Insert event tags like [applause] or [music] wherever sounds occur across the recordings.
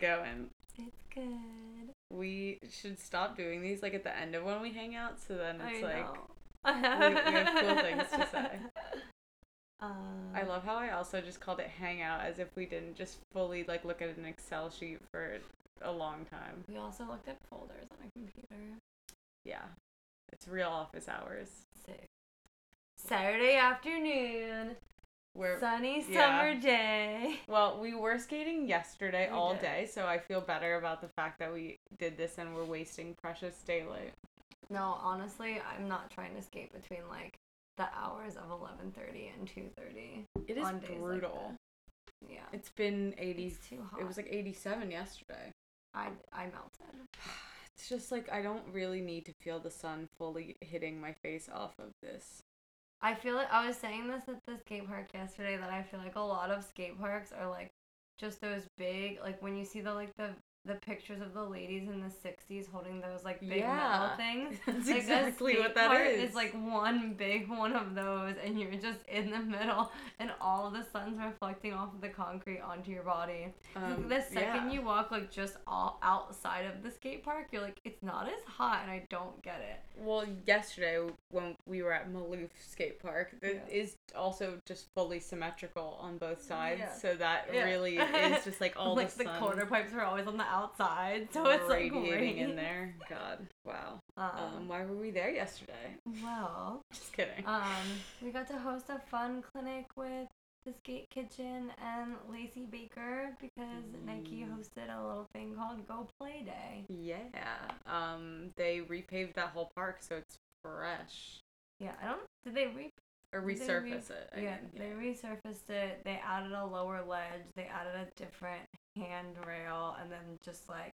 going? It's good. We should stop doing these like at the end of when we hang out, so then it's I like we- we have cool things to say. [laughs] Um, I love how I also just called it hangout as if we didn't just fully like look at an Excel sheet for a long time. We also looked at folders on a computer. Yeah. It's real office hours. Sick. Saturday afternoon. Where sunny yeah. summer day. well, we were skating yesterday We all did. day, so I feel better about the fact that we did this and we're wasting precious daylight. No, honestly, I'm not trying to skate between like the hours of 11:30 and 2:30. It is days like brutal. Yeah. it's been 80 It's too hot. It was like 87 yesterday. I I melted. [sighs] It's just like I don't really need to feel the sun fully hitting my face off of this. I feel like I was saying this at the skate park yesterday that I feel like a lot of skate parks are like just those big like when you see the like the the pictures of the ladies in the 60s holding those like big Yeah. metal things. [laughs] That's like exactly what skate that park is. is like one big one of those and you're just in the middle and all of the sun's reflecting off of the concrete onto your body. Um, the second yeah. you walk like just all outside of the skate park, you're like it's not as hot and I don't get it. Well, yesterday when we were at Maloof Skate Park, it Yeah. is also just fully symmetrical on both sides, so that really [laughs] is just like all like the the quarter pipes are always on the outside, so it's like radiating in there. God, wow. Um, Um, why were we there yesterday? well, [laughs] Just kidding. um, we got to host a fun clinic with the Skate Kitchen and Lacey Baker because Nike Mm. hosted a little thing called Go Play Day. yeah. Um, they repaved that whole park, so it's fresh. Yeah, I don't. Did they re? Or resurface re- it. I yeah, mean, they resurfaced it. They added a lower ledge. They added a different handrail, and then just like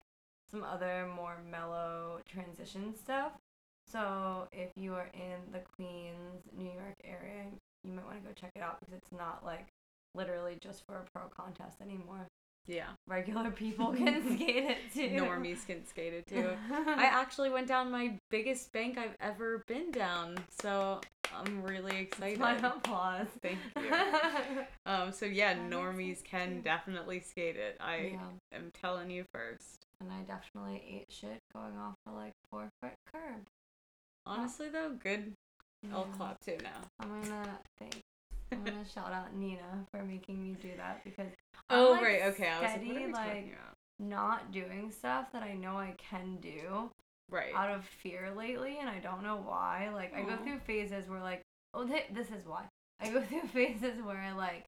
some other more mellow transition stuff. So if you are in the Queens, New York area, you might want to go check it out because it's not like literally just for a pro contest anymore. yeah. Regular people [laughs] can skate it too. Normies can skate it [laughs] too. I actually went down my biggest bank I've ever been down, so I'm really excited. my applause. [laughs] Thank [laughs] you. Um, so yeah, That normies can definitely skate it. I yeah, am telling you first. and I definitely ate shit going off the like four foot curb. Honestly though, good. I'll clap too now. I'm gonna thank. I'm gonna [laughs] shout out Nina for making me do that because oh I'm, like, right, okay. I was like, what are we like not doing stuff that I know I can do Right. out of fear lately, and I don't know why. Like I go through phases where like oh th- this is why [laughs] I go through phases where I like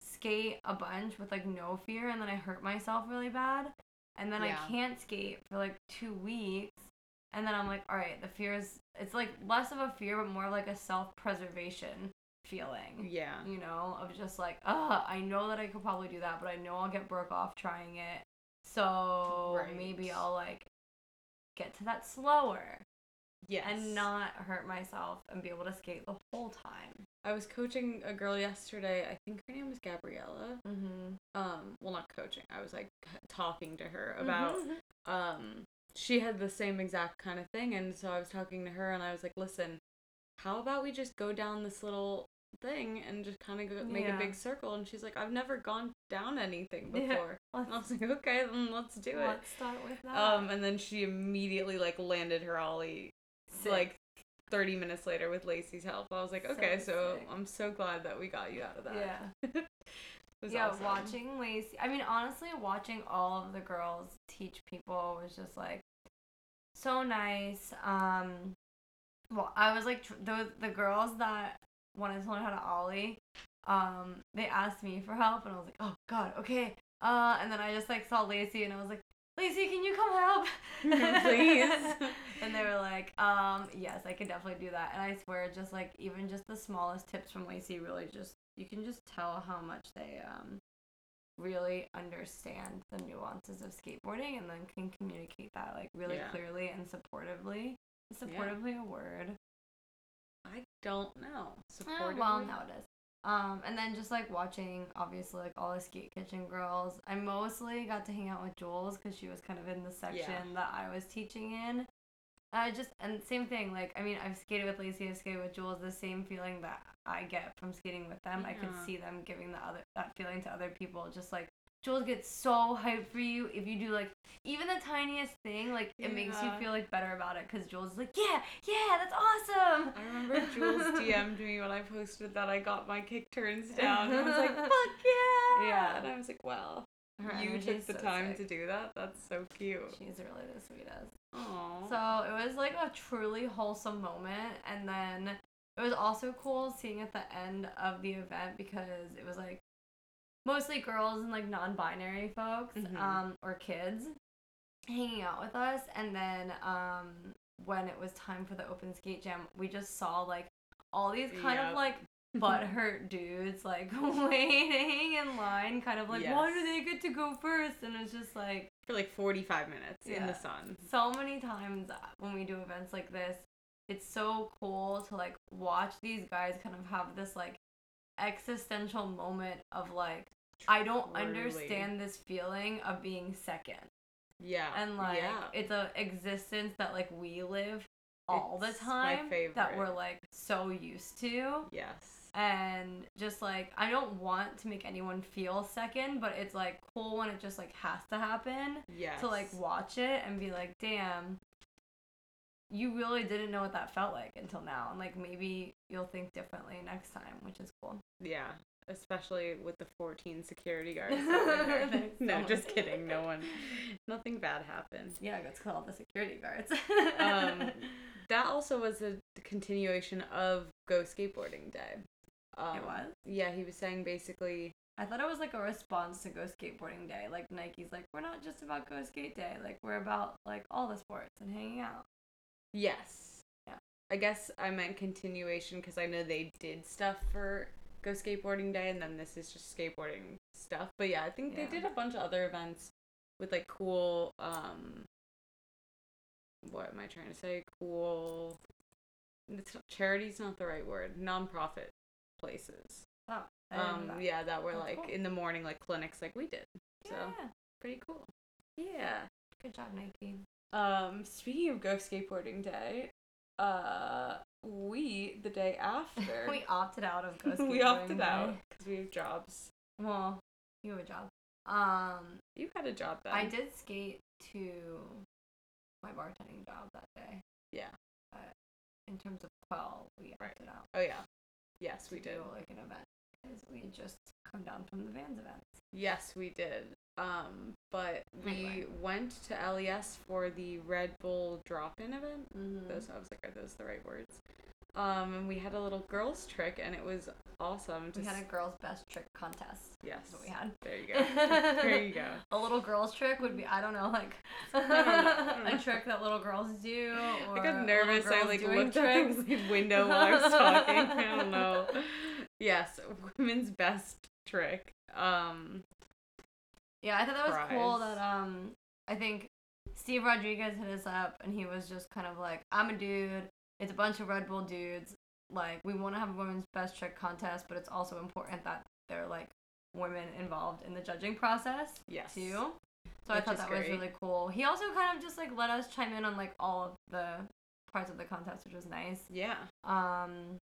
skate a bunch with like no fear, and then I hurt myself really bad, and then Yeah. I can't skate for like two weeks. And then I'm like, all right, the fear is, it's like less of a fear, but more like a self preservation feeling yeah. you know, of just like, ah, I know that I could probably do that, but I know I'll get broke off trying it. So Right. maybe I'll like get to that slower Yes. and not hurt myself and be able to skate the whole time. I was coaching a girl yesterday. I think her name was Gabriella. Mm-hmm. Um, well, not coaching. I was like talking to her about um she had the same exact kind of thing and so I was talking to her and I was like, "Listen, how about we just go down this little thing and just kind of make Yeah. a big circle?" And she's like, "I've never gone down anything [laughs] Yeah. before." And I was like, "Okay, then let's do it." let's start with that. Um, and then she immediately like landed her ollie Sick. like 30 minutes later with Lacey's help. I was like, "Okay, so sick. I'm so glad that we got you out of that." yeah. [laughs] Was yeah, awesome. watching Lacey. I mean, honestly, watching all of the girls teach people was just like so nice. Um, well, I was like tr- the the girls that wanted to learn how to ollie. Um, they asked me for help, and I was like, oh god, okay. Uh, and then I just like saw Lacey, and I was like, Lacey, can you come help? [laughs] Please. [laughs] and they were like, um, yes, I can definitely do that. And I swear, just like even just the smallest tips from Lacey really just you can just tell how much they um really understand the nuances of skateboarding and then can communicate that like really Yeah. clearly and supportively. Is Yeah. supportively a word? I don't know. Eh, well, Supportively? now it is. Um, and then just like watching, obviously, like all the skate kitchen girls. I mostly got to hang out with Jules because she was kind of in the section that I was teaching in. I just and same thing. Like I mean, I've skated with Lacey, I've skated with Jules. The same feeling that I get from skating with them, I could see them giving the other that feeling to other people. Just like Jules gets so hyped for you if you do like even the tiniest thing. Like it makes you feel like better about it because Jules is like, yeah, yeah, that's awesome. I remember Jules [laughs] DM'd me when I posted that I got my kick turns down. And I was like, fuck [laughs] yeah! Yeah. And I was like, well, Her you took the so time sick. to do that. That's so cute. She's really the sweetest. Aww. So it was like a truly wholesome moment, and then it was also cool seeing at the end of the event because it was like mostly girls and like non-binary folks Mhm. um or kids hanging out with us and then um when it was time for the open skate jam we just saw like all these kind Yep. of like [laughs] butthurt dudes like [laughs] waiting in line kind of like why do they get to go first and it's just like For like 45 minutes in the sun. so many times when we do events like this, it's so cool to like watch these guys kind of have this like existential moment of like I don't Truly. understand this feeling of being second. Yeah. And like yeah. it's a existence that like we live all It's the my time that we're like so used to. yes. And just like I don't want to make anyone feel second, but it's like cool when it just like has to happen Yeah. to like watch it and be like, damn, you really didn't know what that felt like until now. And like maybe you'll think differently next time, which is cool. Yeah. Especially with the 14 security [laughs] guards. that were there. There's [laughs] no, just kidding. No one. Nothing bad happened. Yeah, I got to call the security guards. um, [laughs] that also was a continuation of Go Skateboarding Day. Um, it was. Yeah, he was saying basically, I thought it was like a response to Go Skateboarding Day. Like Nike's like, we're not just about Go Skate Day. Like we're about like all the sports and hanging out. Yes. Yeah. I guess I meant continuation because I know they did stuff for Go Skateboarding Day, and then this is just skateboarding stuff. But yeah, I think Yeah. they did a bunch of other events with like cool. um What am I trying to say? Cool. It's not, charity's not the right word. Nonprofit places. Oh, I Um, that. yeah, that were That's like cool. in the morning, like clinics, like we did. So yeah. pretty cool. Yeah. Good job, Nike. Um, speaking of Go Skateboarding Day, uh, we the day after [laughs] we opted out of Go [laughs] Skateboarding we opted Day. out because we have jobs. Well, you have a job. Um, You had a job then. I did skate to my bartending job that day. Yeah. But in terms of quell, we Right. opted out. Oh yeah. Yes, we did. do, like an event because we just come down from the Vans event. Yes, we did. Um, but we went to LES for the Red Bull drop-in event. Mm-hmm. Those I was like, are those the right words? Um, and we had a little girls trick, and it was awesome. We had a girls' best trick contest. yes. We had. There you go. [laughs] there you go. A little girls trick would be I don't know like I don't know, I don't [laughs] a trick that little girls do. Or I got nervous. I like looked tricks. out the [laughs] window while I was talking. I don't know. Yes, women's best trick. Um, Yeah, I thought that was cool that um I think Steve Rodriguez hit us up and he was just kind of like, I'm a dude, it's a bunch of Red Bull dudes, like we wanna have a women's best trick contest, but it's also important that there are like women involved in the judging process yes. too. So I thought that was really cool. He also kind of just like let us chime in on like all of the parts of the contest, which was nice. Yeah. Um,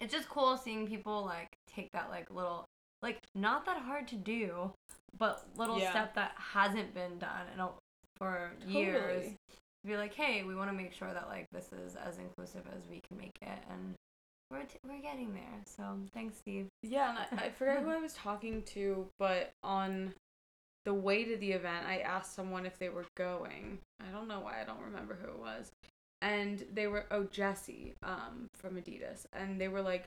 it's just cool seeing people like take that like little like not that hard to do, but little Yeah. step that hasn't been done in a, for years. To be like, hey, we want to make sure that like this is as inclusive as we can make it, and we're t- we're getting there. So thanks, Steve. Yeah, and I, I forget who I was talking to, but on the way to the event, I asked someone if they were going. I don't know why I don't remember who it was, and they were oh Jesse um from Adidas, and they were like,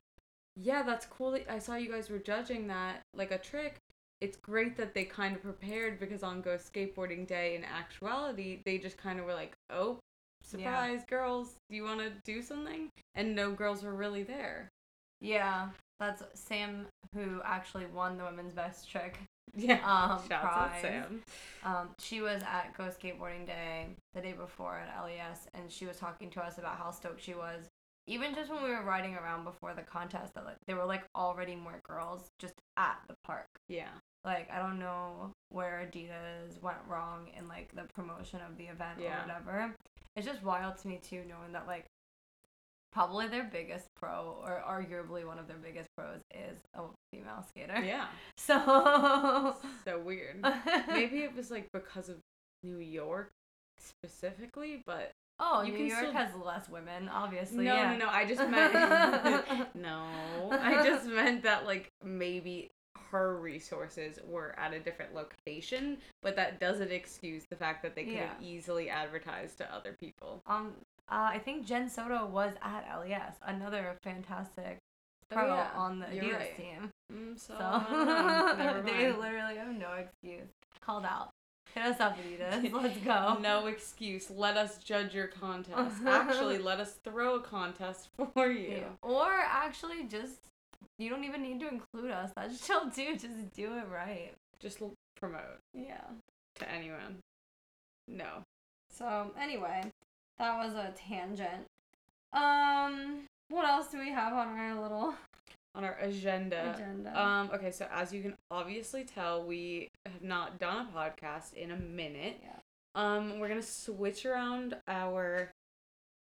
yeah, that's cool. I saw you guys were judging that like a trick. It's great that they kind of prepared because on Go Skateboarding Day, in actuality, they just kind of were like, oh, surprise, girls, do you want to do something? And no girls were really there. Yeah, that's Sam who actually won the women's best trick. [laughs] Yeah. Um, Shouts out prize. Sam. Um, she was at Go Skateboarding Day the day before at LES, and she was talking to us about how stoked she was. Even just when we were riding around before the contest, that like there were like already more girls just at the park. Yeah. Like I don't know where Adidas went wrong in like the promotion of the event Yeah. or whatever. It's just wild to me too, knowing that like probably their biggest pro, or arguably one of their biggest pros, is a female skater. Yeah. [laughs] So. So weird. [laughs] Maybe it was like because of New York specifically, but Oh, You New can York still- has less women, obviously. no, yeah. no, no. I just [laughs] meant [laughs] no. I just meant that like maybe her resources were at a different location, but that doesn't excuse the fact that they could have Yeah. easily advertised to other people. Um, uh, I think Jen Soto was at LES, another fantastic Oh, pro yeah, on the Adidas right. team. Mm, so, So I don't know. Never [laughs] they literally have no excuse. Called out. Hit us up, Adidas. [laughs] Let's go. No excuse. Let us judge your contest. [laughs] Actually, let us throw a contest [laughs] for you. Yeah. Or actually, just you don't even need to include us. That's chill do. Just do it right. Just l- promote Yeah. to anyone. No. So anyway, that was a tangent. Um, what else do we have on our little On our agenda. agenda? Um, okay, so as you can obviously tell, we have not done a podcast in a minute. yeah. Um, we're gonna switch around our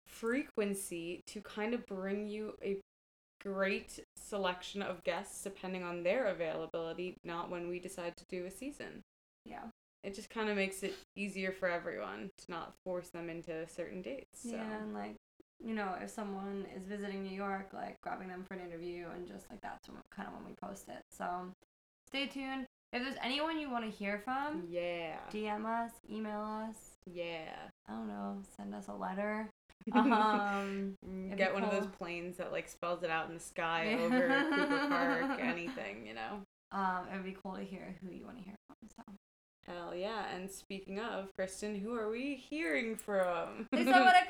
frequency to kind of bring you a great selection of guests depending on their availability, not when we decide to do a season. Yeah. It just kind of makes it easier for everyone to not force them into certain dates. So. Yeah, and like, you know, if someone is visiting New York, like grabbing them for an interview and just like that's when, kind of when we post it. So stay tuned. If there's anyone you want to hear from, Yeah. DM us, email us. Yeah. I don't know, send us a letter. [laughs] Um, Mm, Get one of those planes that like spells it out in the sky Yeah. over Cooper Park, [laughs] anything, you know. um, it would be cool to hear who you want to hear from. So Hell yeah. And speaking of, Kristen, who are we hearing from? Lisa [laughs] Whitaker.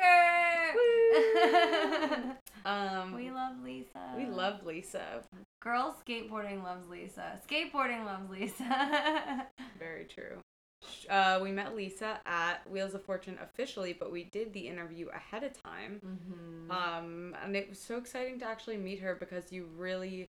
[laughs] um we love Lisa. we love Lisa. Girls skateboarding loves Lisa. Skateboarding loves Lisa. [laughs] Very true. Uh, we met Lisa at Wheels of Fortune officially, but we did the interview ahead of time. mm-hmm. Um, and it was so exciting to actually meet her because you really,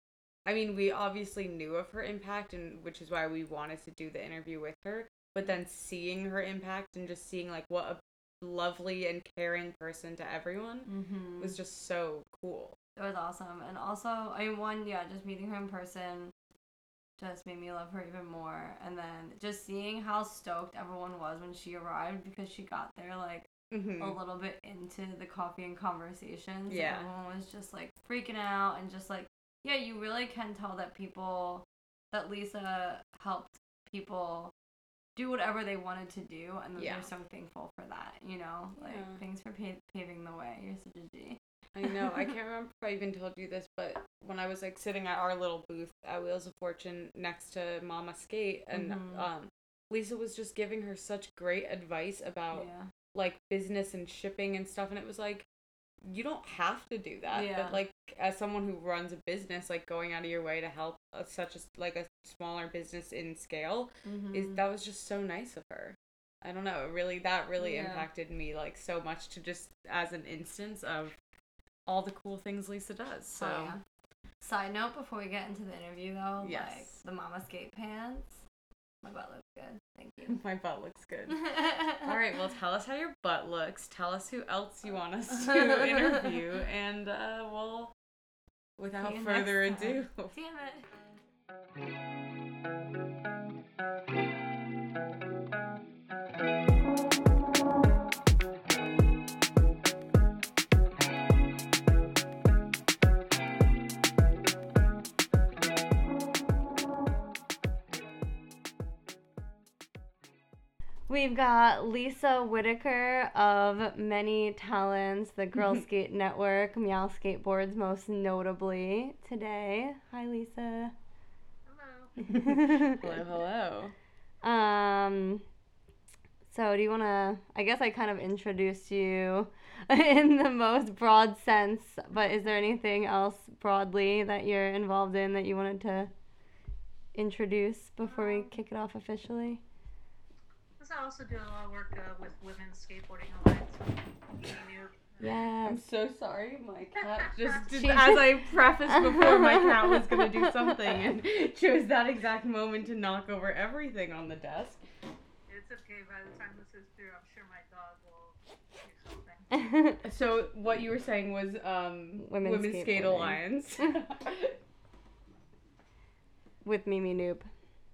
I mean, we obviously knew of her impact, and which is why we wanted to do the interview with her. But then seeing her impact and just seeing like what a lovely and caring person to everyone mm-hmm. was just so cool. It was awesome. And also, I mean, one, yeah, just meeting her in person just made me love her even more. And then just seeing how stoked everyone was when she arrived because she got there like Mm-hmm. a little bit into the coffee and conversations. Yeah. Everyone was just like freaking out and just like, yeah, you really can tell that people, that Lisa helped people do whatever they wanted to do and Yeah. they're so thankful for that, you know? Like, Yeah. thanks for pa- paving the way. You're such a G. I know. I [laughs] can't remember if I even told you this, but when I was like sitting at our little booth at Wheels of Fortune next to Mama Skate, and Mhm. um, Lisa was just giving her such great advice about yeah. like business and shipping and stuff, and it was like you don't have to do that, Yeah. but like as someone who runs a business, like going out of your way to help a, such a like a smaller business in scale is Mhm. that was just so nice of her. I don't know, it really that really Yeah. impacted me like so much to just as an instance of all the cool things Lisa does. So Oh, yeah. Side note before we get into the interview though, like the mama skate pants. My butt looks good. Thank you. [laughs] my butt looks good. [laughs] All right, well tell us how your butt looks. Tell us who else you want us to interview [laughs] and uh well without See you next further ado. Damn it. We've got Lisa Whitaker of Many Talents, the Girl Skate Network, Meow Skateboards most notably today. Hi, Lisa. Hello, [laughs] hello. hello. Um, so do you want to? I guess I kind of introduced you [laughs] in the most broad sense, but is there anything else broadly that you're involved in that you wanted to introduce before we Um, kick it off officially? Because I also do a lot of work uh, with Women's Skateboarding Alliance. Being new. Yes. I'm so sorry, my cat [laughs] just did, as I prefaced before my cat was gonna do [laughs] something and chose that exact moment to knock over everything on the desk. It's it's okay. By the time this is through, I'm sure my dog will do something. So what you were saying was um, Women's Women's, Skate Skateboarding. Alliance. [laughs] With Mimi Knoop.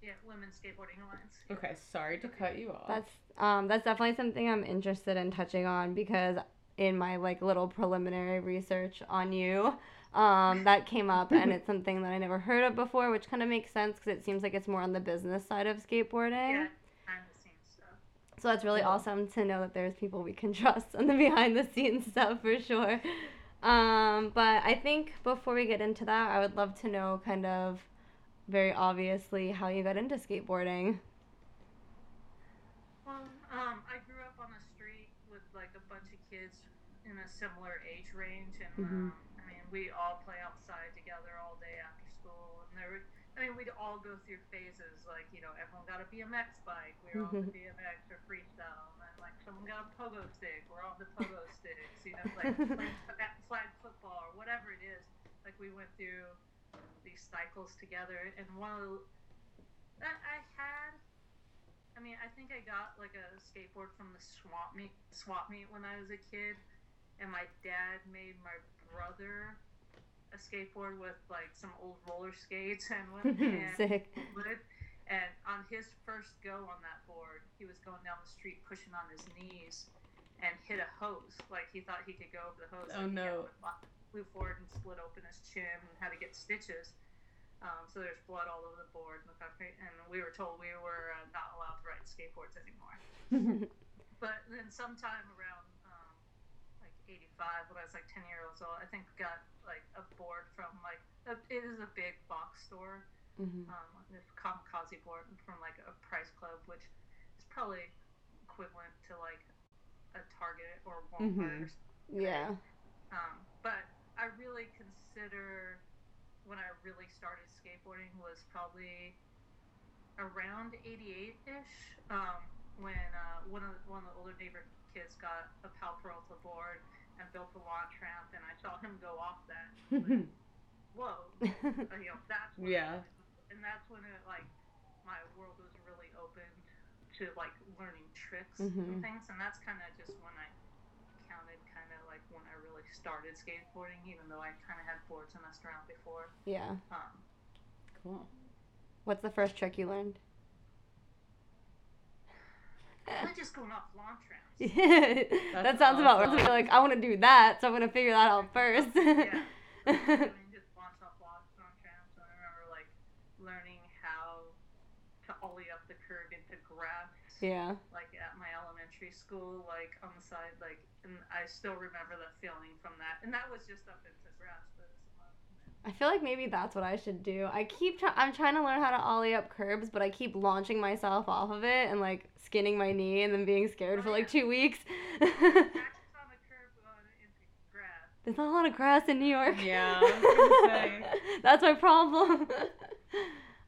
Yeah, Women's Skateboarding Alliance. okay, sorry to cut you off. That's um that's definitely something I'm interested in touching on because in my like little preliminary research on you, um that came up and it's something that I never heard of before, which kind of makes sense because it seems like it's more on the business side of skateboarding. Yeah, behind the scenes stuff. So that's really Cool. awesome to know that there's people we can [laughs] trust on the behind the scenes stuff for sure. Um, but I think before we get into that, I would love to know kind of very obviously how you got into skateboarding. Well, um, I grew up on the street with like a bunch of kids in a similar age range, and Mhm. um, I mean, we all play outside together all day after school, and there, were, I mean, we'd all go through phases. Like, you know, everyone got a BMX bike, we were on the BMX or freestyle, and then like someone got a pogo stick, we're on the pogo sticks. You know, like [laughs] flag football or whatever it is. Like, we went through these cycles together, and one of the that I had I mean, I think I got like a skateboard from the swap meet swap meet when I was a kid, and my dad made my brother a skateboard with like some old roller skates and went [laughs] Sick. wood. And on his first go on that board, he was going down the street pushing on his knees and hit a hose. Like he thought he could go over the hose. Oh, he no. Flew forward and split open his chin and had to get stitches. Um, so there's blood all over the board and the concrete. And we were told we were uh, not allowed to ride skateboards anymore. [laughs] But then sometime around um, like 85, when I was like 10 years old, I think got like a board from like a, it is a big box store. Mhm. Um, this kamikaze board from like a Price Club, which is probably equivalent to like a Target or Walmart. or something. Yeah. Um, but I really consider when I really started skateboarding was probably around 88 ish. Um, when uh, one of the, one of the older neighbor kids got a Powell Peralta board and built a launch ramp, and I saw him go off that. [laughs] Like, Whoa, [laughs] you know that's when Yeah. and that's when it like my world was really open to like learning tricks Mhm. and things, and that's kind of just when I counted kind of like when I really started skateboarding, even though I kind of had boards and messed around before. yeah. Um, cool. What's the first trick you learned? I'm just going off launch ramps. that That's sounds about right. awesome. Like, I want to do that, so I'm gonna figure that out first. yeah. [laughs] I mean, just launch off launch launch ramps. I remember like learning how to ollie up the curb into grass. yeah. like at my elementary school, like on the side, like, and I still remember the feeling from that. And that was just up into grass, but it's not. I feel like maybe that's what I should do. I keep try- I'm trying to learn how to ollie up curbs, but I keep launching myself off of it and like skinning my knee and then being scared for like oh, two weeks. Practice on the curb going into grass. There's not a lot of grass in New York. Yeah, I was say. [laughs] that's my problem.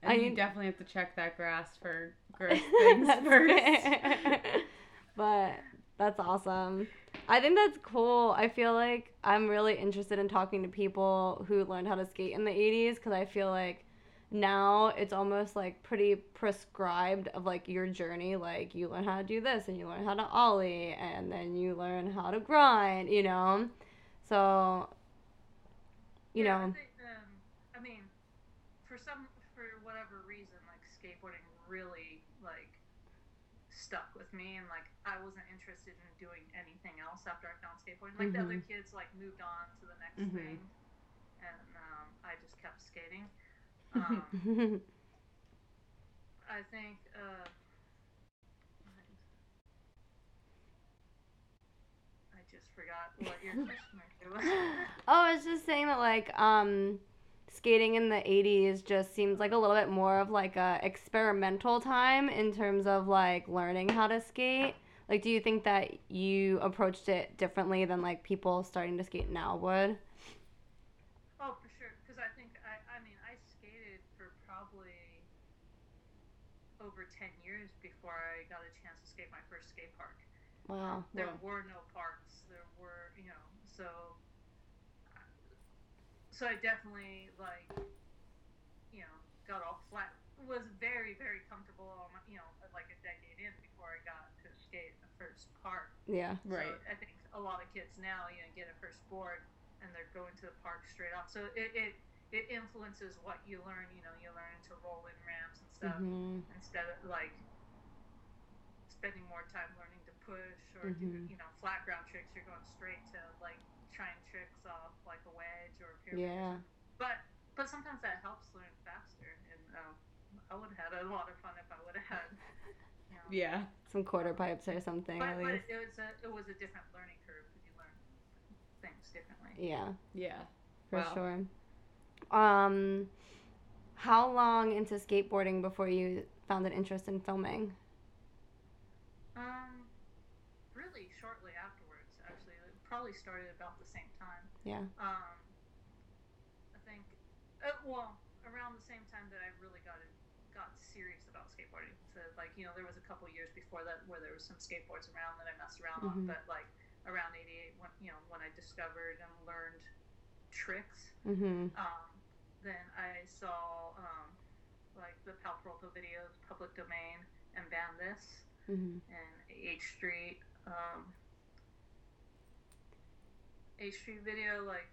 And I you need- definitely have to check that grass for gross [laughs] things first. [laughs] but that's awesome. I think that's cool. I feel like I'm really interested in talking to people who learned how to skate in the 80s because I feel like now it's almost like pretty prescribed of like your journey. Like you learn how to do this and you learn how to ollie and then you learn how to grind, you know? So, you Yeah, I know, think, um, I mean, for some, for whatever reason, like skateboarding really stuck with me, and like I wasn't interested in doing anything else after I found skateboarding. Like the other Mhm. kids, like moved on to the next Mhm. thing, and um, I just kept skating. [laughs] Um, I think. Uh, I just forgot what your [laughs] question was. Oh, I was just saying that like um skating in the 80s just seems like a little bit more of like a experimental time in terms of like learning how to skate. Like do you think that you approached it differently than like people starting to skate now would? Oh, for sure. Because I think I, I mean, I skated for probably over ten years before I got a chance to skate my first skate park. Wow. There Wow. were no parks. There were, you know, so. So I definitely like, you know, got all flat was very very comfortable. um, You know, like a decade in before I got to skate the first park. Yeah. Right. So I think a lot of kids now, you know, get a first board and they're going to the park straight off. So it, it, it influences what you learn. You know, you learn to roll in ramps and stuff Mhm. instead of like spending more time learning to push or do, Mhm. you know, flat ground tricks. You're going straight to like trying tricks off like a wedge or a pyramid. Yeah. But but sometimes that helps learn faster. And um, I would have had a lot of fun if I would have had. You know, Yeah. Some quarter pipes or something but, at but least. it was a it was a different learning curve because you learn things differently. Yeah, Yeah. for Wow. sure. Um, how long into skateboarding before you found an interest in filming? Um, really shortly afterwards, actually, it probably started about the same time. Yeah. Um, I think, uh, well, around the same time that I really got it, got serious about skateboarding. So like, you know, there was a couple years before that where there was some skateboards around that I messed around Mhm. on, but like around '88, when you know, when I discovered and learned tricks, Mm-hmm. um, then I saw um, like the Powell Peralta videos, public domain, and Ban This Mm-hmm. and H Street. Um, H Street video, like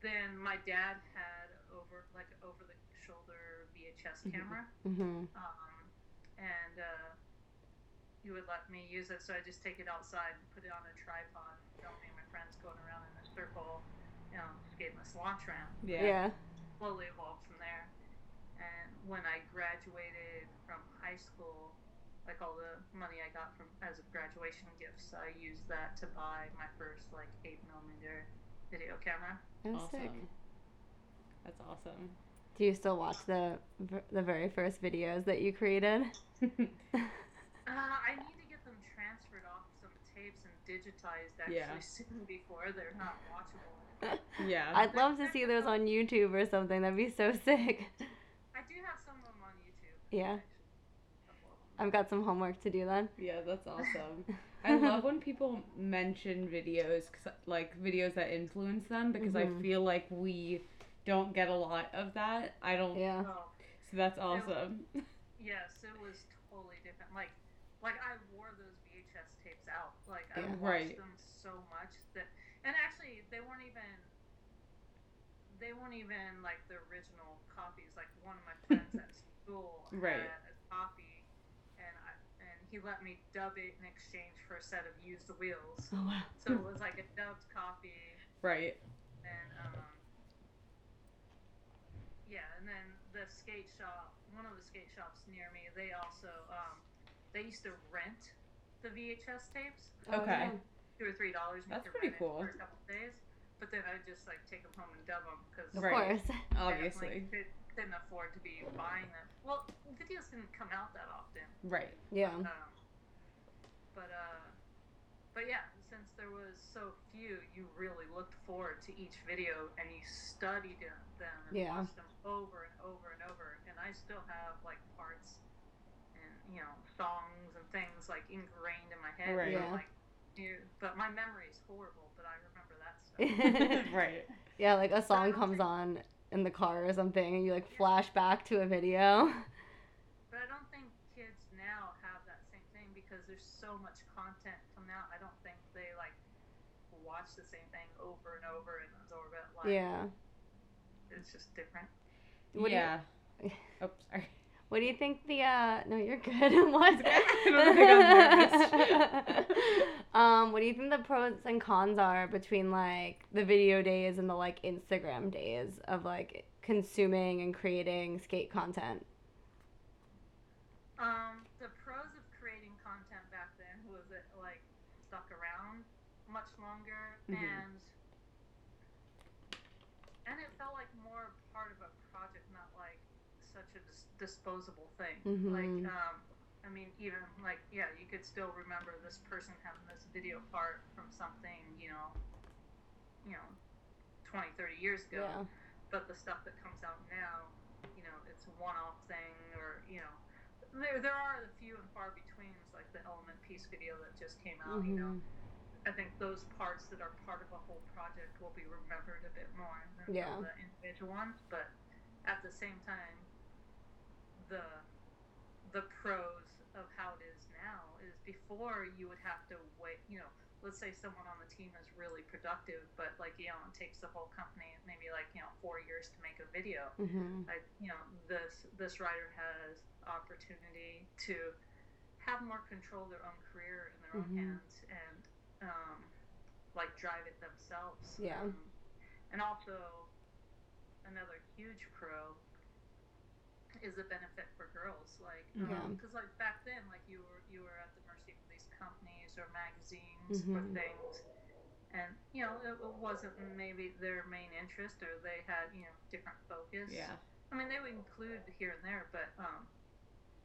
then my dad had over like over the shoulder VHS Mhm. camera, Mm-hmm. um, and uh, he would let me use it. So I just take it outside and put it on a tripod, and film me and my friends going around in a circle, you know, skating this launch ramp Yeah. Yeah. slowly evolved from there. And when I graduated from high school, like all the money I got from as a graduation gifts, I used that to buy my first like eight millimeter video camera. That's Awesome. sick. That's awesome. Do you still watch the the very first videos that you created? [laughs] [laughs] Uh, I need to get them transferred off some tapes and digitized actually Yeah. soon before they're not watchable. [laughs] yeah. I'd love to see those on YouTube or something. That'd be so sick. I do have some of them on YouTube. Yeah. actually. A couple of them. I've got some homework to do then. yeah, that's awesome. [laughs] I love when people mention videos, like videos that influence them, because Mhm. I feel like we don't get a lot of that. I don't. Yeah. Oh, So that's awesome. [laughs] Yes, it was totally different. Like, like I wore those VHS tapes out. Like I Yeah. watched Right. them so much that, and actually they weren't even, they weren't even like the original copies. Like one of my friends at [laughs] school Right. had a copy, and I, and he let me dub it in exchange for a set of used wheels. Oh wow. So it was like a dubbed copy, right. and um, yeah, and then the skate shop, one of the skate shops near me, they also um, they used to rent the VHS tapes, Oh, Okay. two or three dollars. That's pretty cool. For a couple days, but then I'd just like take them home and dub them because Of Right. course. [laughs] Obviously. Couldn't afford to be buying them. Well, videos didn't come out that often. Right. Yeah. Um, but uh, but yeah, since there was so few, you really looked forward to each video and you studied them and Yeah. watched them over and over and over. And I still have like parts and you know songs and things like ingrained in my head. Right. Yeah. Like, you, but my memory is horrible. But I remember that stuff. [laughs] right. yeah, like a song comes on in the car or something and you like flash back to a video. But I don't think kids now have that same thing because there's so much content coming out. I don't think they like watch the same thing over and over and absorb it. Like, Yeah. It's just different. What do you- yeah. [laughs] oh, sorry. What do you think the uh no you're good. [laughs] what? [laughs] Don't think I'm nervous. [laughs] um, what do you think the pros and cons are between like the video days and the like Instagram days of like consuming and creating skate content? Um, the pros of creating content back then was it like stuck around much longer Mhm. and and it felt like more part of a project, not like such a dis- disposable thing. Mhm. Like, um, I mean, even like yeah, you could still remember this person having this video part from something, you know, you know, 20, 30 years ago. Yeah. But the stuff that comes out now, you know, it's a one-off thing, or you know, there there are the few and far betweens, like the Element Piece video that just came out. You know, Mhm. I think those parts that are part of a whole project will be remembered a bit more than Yeah. the individual ones. But at the same time, the the pros of how it is now is before you would have to wait you know let's say someone on the team is really productive but like you know it takes the whole company maybe like you know four years to make a video Mm-hmm. like you know this this writer has opportunity to have more control of their own career in their own Mhm. hands and um, like drive it themselves Yeah. um, and also another huge pro is a benefit for girls like Yeah. because like back then like you were you were at the mercy of these companies or magazines for Mhm. things and you know it, it wasn't maybe their main interest or they had you know different focus Yeah. I mean, they would include here and there, but um,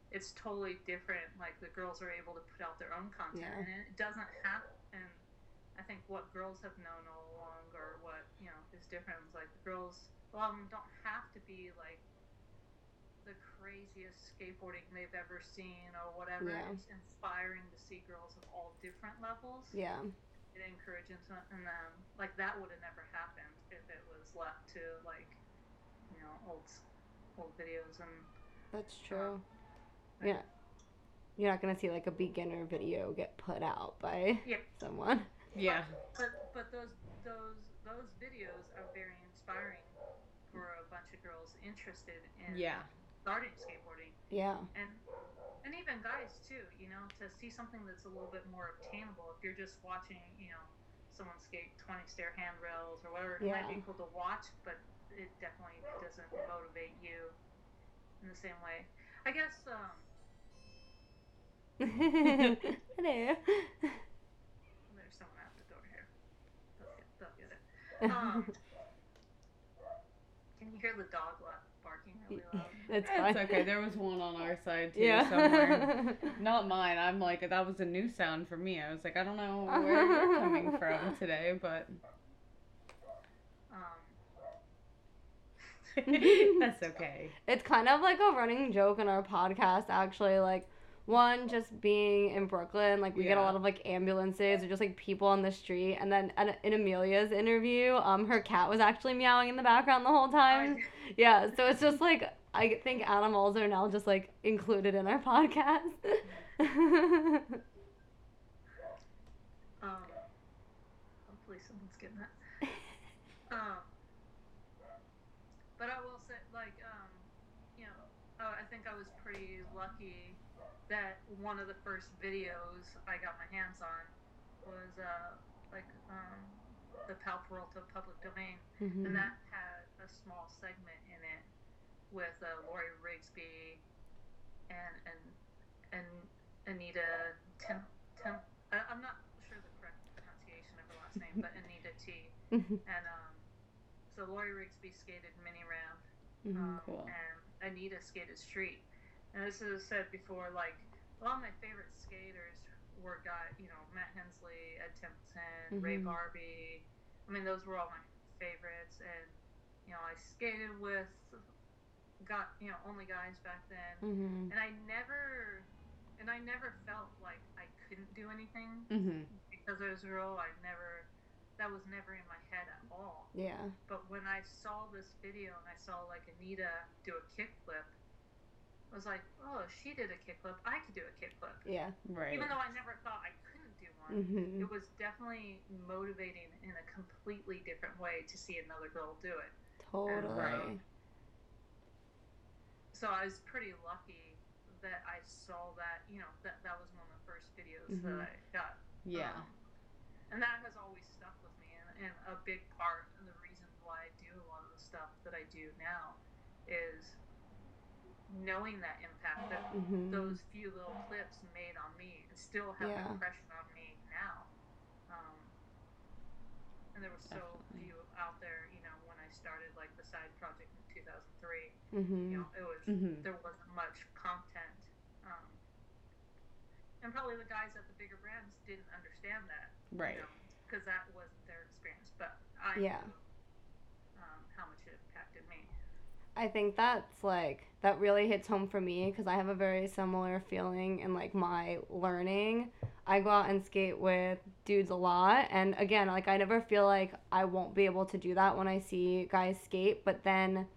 it's totally different. Like the girls are able to put out their own content, Yeah. and it doesn't have. And I think what girls have known all along, or what you know, is different. Is like the girls, a lot of them don't have to be like the craziest skateboarding they've ever seen or whatever. Yeah. It's inspiring to see girls of all different levels. Yeah. It encourages them, and um, like that would have never happened if it was left to like you know old old videos and That's true. Yeah. You're not gonna see like a beginner video get put out by Yeah. someone. Yeah. but but those those those videos are very inspiring for a bunch of girls interested in Yeah. Starting skateboarding. Yeah. and and even guys too you know to see something that's a little bit more obtainable. If you're just watching you know someone skate 20 stair handrails or whatever it might be cool to watch but it definitely doesn't motivate you in the same way. I guess um [laughs] Hello. [laughs] there's someone at the door here. They'll get, they'll get it. [laughs] Um, can you hear the dog la- barking really loud [laughs] It's fine. It's okay. There was one on our side too yeah. somewhere. [laughs] Not mine. I'm like that was a new sound for me. I was like, I don't know where you're coming [laughs] from today, but um that's okay. it's kind of like a running joke in our podcast actually like one just being in brooklyn like we get a lot of like ambulances or just like people on the street. And then in, in amelia's interview um her cat was actually meowing in the background the whole time. [laughs] Yeah. So it's just like i think animals are now just like included in our [laughs] podcast. Um, hopefully someone's getting that. Um, but I will say, like, um, you know, uh, I think I was pretty lucky that one of the first videos I got my hands on was uh, like um, the Powell Peralta public domain, Mhm. and that had a small segment in it with uh, Lori Rigsby and and and Anita Tim Tim. I, I'm not sure the correct pronunciation of her last name, but Anita T. Mhm. And um, so Lori Rigsby skated mini ramp, Mhm. um, Cool. and Anita skated street. And as I said before, like a lot of my favorite skaters were guy, you know, Matt Hensley, Ed Templeton, Ray Mhm. Barbee. I mean, those were all my favorites, and you know, I skated with got you know only guys back then, Mhm. and I never, and I never felt like I couldn't do anything Mm-hmm. because I was a girl. I never, that was never in my head at all. yeah But when I saw this video and I saw like Anita do a kickflip, was like, oh, she did a kickflip. I could do a kickflip. yeah Right. Even though I never thought I couldn't do one, Mhm. it was definitely motivating in a completely different way to see another girl do it. totally Right. So I was pretty lucky that I saw that, you know, that, that was one of the first videos Mhm. that I got. yeah. Um, and that has always stuck with me. And, and a big part of the reason why I do a lot of the stuff that I do now is knowing that impact that Mhm. those few little clips made on me and still have Yeah. an impression on me now. Um, and there were so Definitely. few out there, you know, when I started like the side project in 2003, Mhm. you know, it was Mhm. there wasn't much content. Um, and probably the guys at the bigger brands didn't understand that, Right. you know, because that wasn't their experience. But I Yeah. knew um, how much it impacted me. I think that's like that really hits home for me because I have a very similar feeling in like my learning. I go out and skate with dudes a lot and again like I never feel like I won't be able to do that when I see guys skate, but then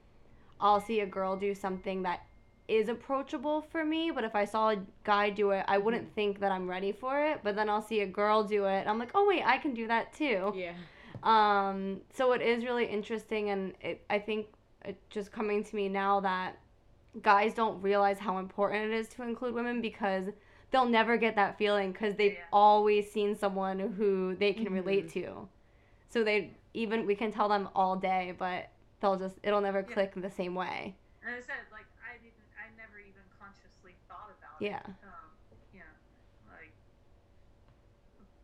I'll see a girl do something that is approachable for me, but if I saw a guy do it, I wouldn't think that I'm ready for it. But then I'll see a girl do it, and I'm like, oh wait, I can do that too. Yeah. Um, so it is really interesting, and it, I think it just coming to me now that guys don't realize how important it is to include women because they'll never get that feeling because they've Yeah. always seen someone who they can Mhm. relate to. So they even we can tell them all day, but they'll just it'll never Yeah. click the same way. And I said, like, I didn't, I never even consciously thought about Yeah. it. Um, you know, like,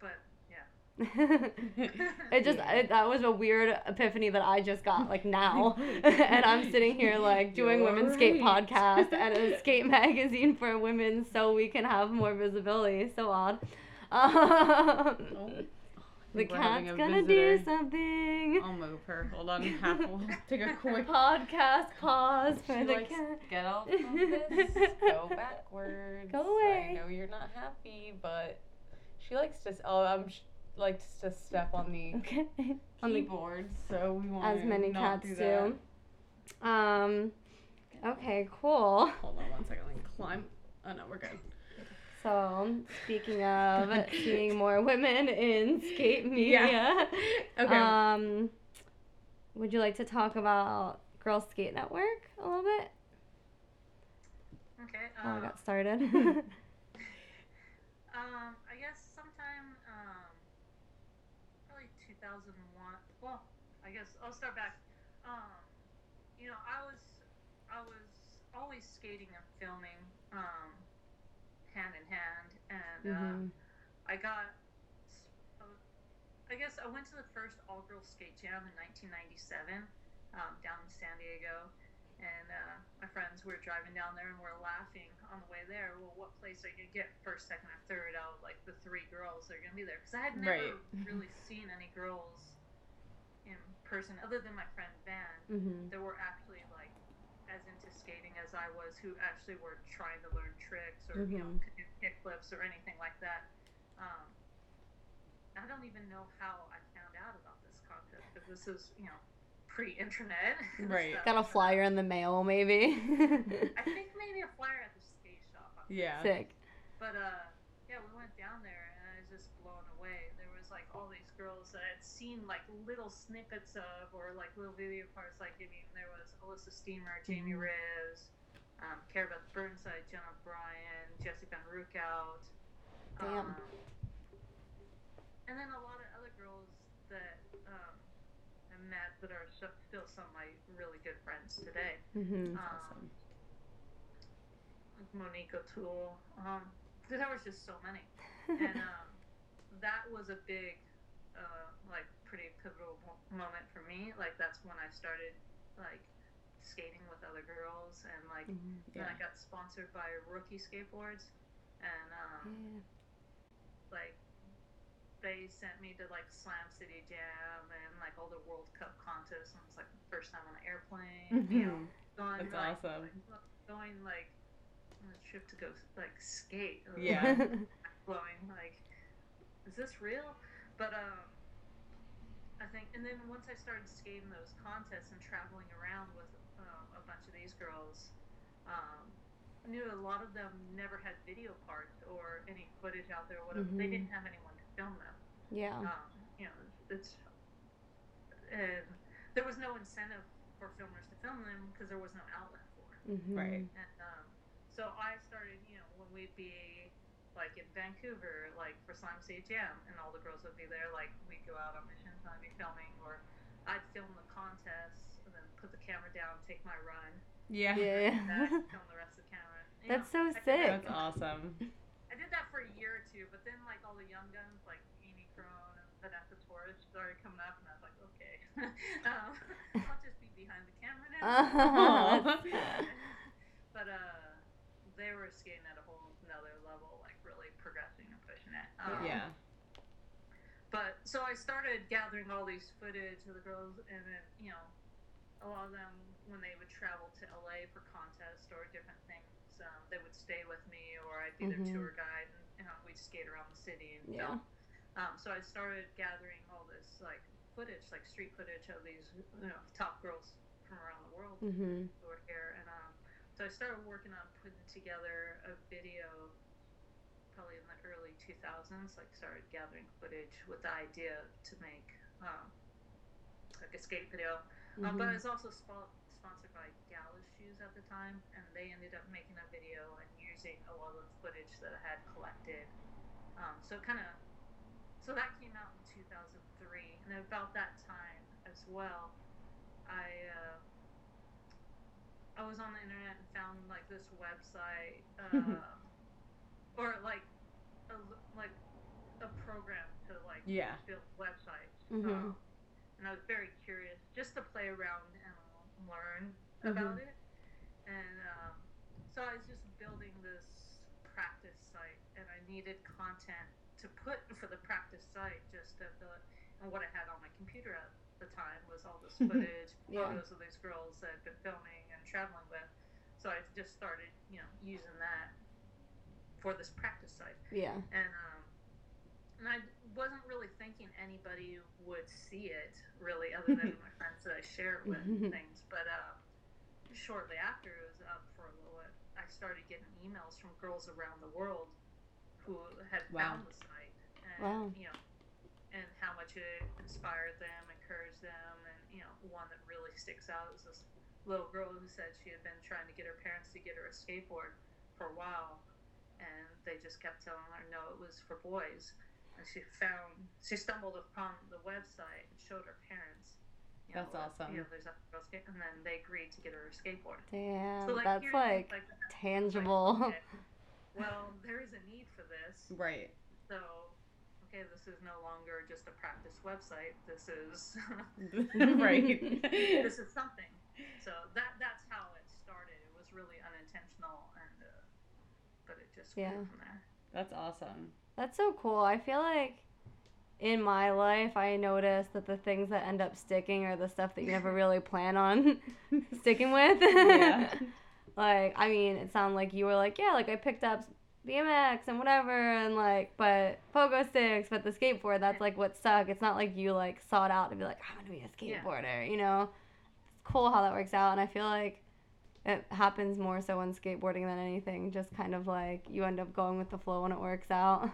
but yeah. It just it, that was a weird epiphany that I just got like now, [laughs] [laughs] and I'm sitting here like doing You're women's skate podcast and a [laughs] skate magazine for women so we can have more visibility. So odd. Um, Oh, the we're cat's gonna visitor. do something. I'll move her. Hold on. Half. We'll take a quick. Podcast pause for She the likes, cat. Get off of this. Go backwards. Go away. I know you're not happy, but she likes to. Oh, um, sh- likes to step on the Okay. On the keyboard, so we want as many not cats do. That. do. Um. Okay. Cool. Hold on one second. Let me climb. Oh no, we're good. So, speaking of [laughs] seeing more women in skate media, [laughs] Okay. um, would you like to talk about Girls Skate Network a little bit? Okay. How I Um, got started. [laughs] um, I guess sometime, um, probably 2001. Well, I guess I'll start back. Um, you know, I was, I was always skating and filming, um, hand in hand, and uh, Mhm. I got. uh, I guess I went to the first all girls skate jam in 1997 um, down in San Diego. And uh, my friends were driving down there and we're laughing on the way there. Well, what place are you going to get first, second, or third out of like the three girls that are going to be there? Because I had never Right. really seen any girls in person other than my friend Van Mhm. that were actually like as into skating as I was, who actually were trying to learn tricks or you know could do kickflips or anything like that. Um, I don't even know how I found out about this contest because this is you know pre-internet. [laughs] and Right. stuff. Got a flyer in the mail, maybe. I think maybe a flyer at the skate shop. I'm Yeah. Sick. But uh, yeah, we went down there girls had seen like little snippets of or like little video parts. Like I mean, there was Elissa Steamer, Jamie Mhm. Reyes, um, Cara-Beth Burnside, Jen O'Brien, Jessie Van Roechoudt. Damn. Um, and then a lot of other girls that um, I met that are still some of my really good friends today. Mhm. Um, like Monique O'Toole. Um, there was just so many, [laughs] and um, that was a big, uh, like, pretty pivotal moment for me. Like, that's when I started, like, skating with other girls, and like, Mhm. then I got sponsored by Rookie Skateboards, and um, like they sent me to like Slam City Jam and like all the World Cup contests and it was like the first time on an airplane, you know, going That's like, awesome. like, going like on a trip to go like skate. Yeah. [laughs] blowing like is this real? But um I think and then once I started skating those contests and traveling around with uh, a bunch of these girls, um I knew a lot of them never had video parts or any footage out there or whatever. They Mhm. didn't have anyone to film them. yeah. Um, you know, it's and there was no incentive for filmers to film them because there was no outlet for it. Mhm. Right. And um, so I started, you know, when we'd be like in Vancouver, like for Slam City Jam, and all the girls would be there. Like we'd go out on missions, and I'd be filming, or I'd film the contests, and then put the camera down, take my run, Yeah. and then Yeah. [laughs] film the rest of the camera. You That's know, so I did that- sick. That's awesome. [laughs] I did that for a year or two, but then like all the young guns, like Amy Caron and Vanessa Torres, started coming up, and I was like, okay, [laughs] um, I'll just be behind the camera now. Uh-huh. but uh, they were skating at a whole another level, like really progressing and pushing it. Um, yeah. But so I started gathering all these footage of the girls, and then you know, a lot of them when they would travel to LA for contests or different things, um, they would stay with me, or I'd be Mhm. their tour guide, and you know, we'd skate around the city and Yeah. film. Um, so I started gathering all this like footage, like street footage of these you know top girls from around the world Mhm. who were here, and um, so I started working on putting together a video probably in the early 2000s. Like started gathering footage with the idea to make um, like a skate video. Um, but I Mm-hmm. was also spo- sponsored by Gallaz Shoes at the time, and they ended up making a video and using a lot of the footage that I had collected. Um, so kind of, so that came out in 2003, and about that time as well, I uh, I was on the internet and found like this website, [laughs] uh, or like a l- like a program to like Yeah. build websites. Mhm. Um, and I was very curious just to play around and learn Mhm. about it. And um, so I was just building this practice site, and I needed content to put [laughs] for the practice site just to fill it. And what I had on my computer at the time was all this footage, [laughs] Yeah. photos of these girls that I'd been filming and traveling with. So I just started, you know, using that for this practice site Yeah. and um, and I wasn't really thinking anybody would see it really, other than [laughs] my friends that I share it with and things. But uh, shortly after it was up for a little bit, I started getting emails from girls around the world who had Wow. found the site and Wow. you know, and how much it inspired them, encouraged them, and you know, one that really sticks out is this little girl who said she had been trying to get her parents to get her a skateboard for a while and they just kept telling her no it was for boys and she found she stumbled upon the website and showed her parents you That's know, awesome. you know there's a girl skate and then they agreed to get her a skateboard Damn. so like that's like that, [laughs] tangible. okay, [laughs] well there is a need for this Right. so okay this is no longer just a practice website this is [laughs] right. this is something so that that's how it started it was really unintentional and uh, but it just Yeah. from there That's awesome. That's so cool. I feel like in my life, I notice that the things that end up sticking are the stuff that you never really plan on [laughs] sticking with. Yeah. [laughs] like, I mean, it sounded like you were like, yeah, like I picked up BMX and whatever, and like, but pogo sticks, but the skateboard, that's like what stuck. It's not like you like sought out to be like, I'm gonna be a Yeah. skateboarder, you know? It's cool how that works out, and I feel like it happens more so in skateboarding than anything. Just kind of like you end up going with the flow when it works out,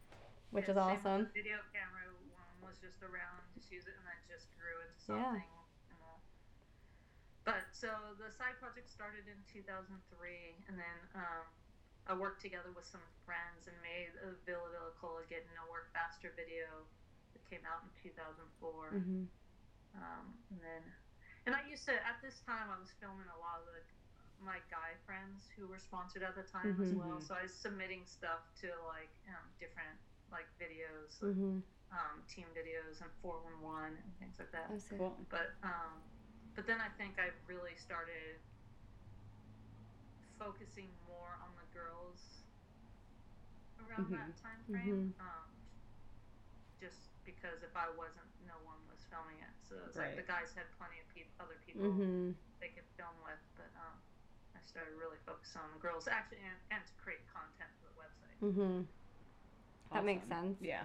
[laughs] which is Yeah, with awesome. The video camera one was just around, just use it, and then just grew into Yeah. something. Uh, but so the side project started in 2003, and then um, I worked together with some friends and made a Villa Villa Cola Getting Nowhere Faster video that came out in 2004. hmm Um, and then, and I used to at this time I was filming a lot of the my guy friends who were sponsored at the time as well. Mhm. So I was submitting stuff to like um, different like videos, like, hmm um, team videos and 411 and things like that. I see. Cool. But um, but then I think I really started focusing more on the girls around Mhm. that time frame. Mhm. Um, just because if I wasn't, no one was filming it. So it's Right. like the guys had plenty of peop other people hmm they could film with, but I started really focusing on the girls actually and, and to create content for the website. hmm That makes sense. Yeah.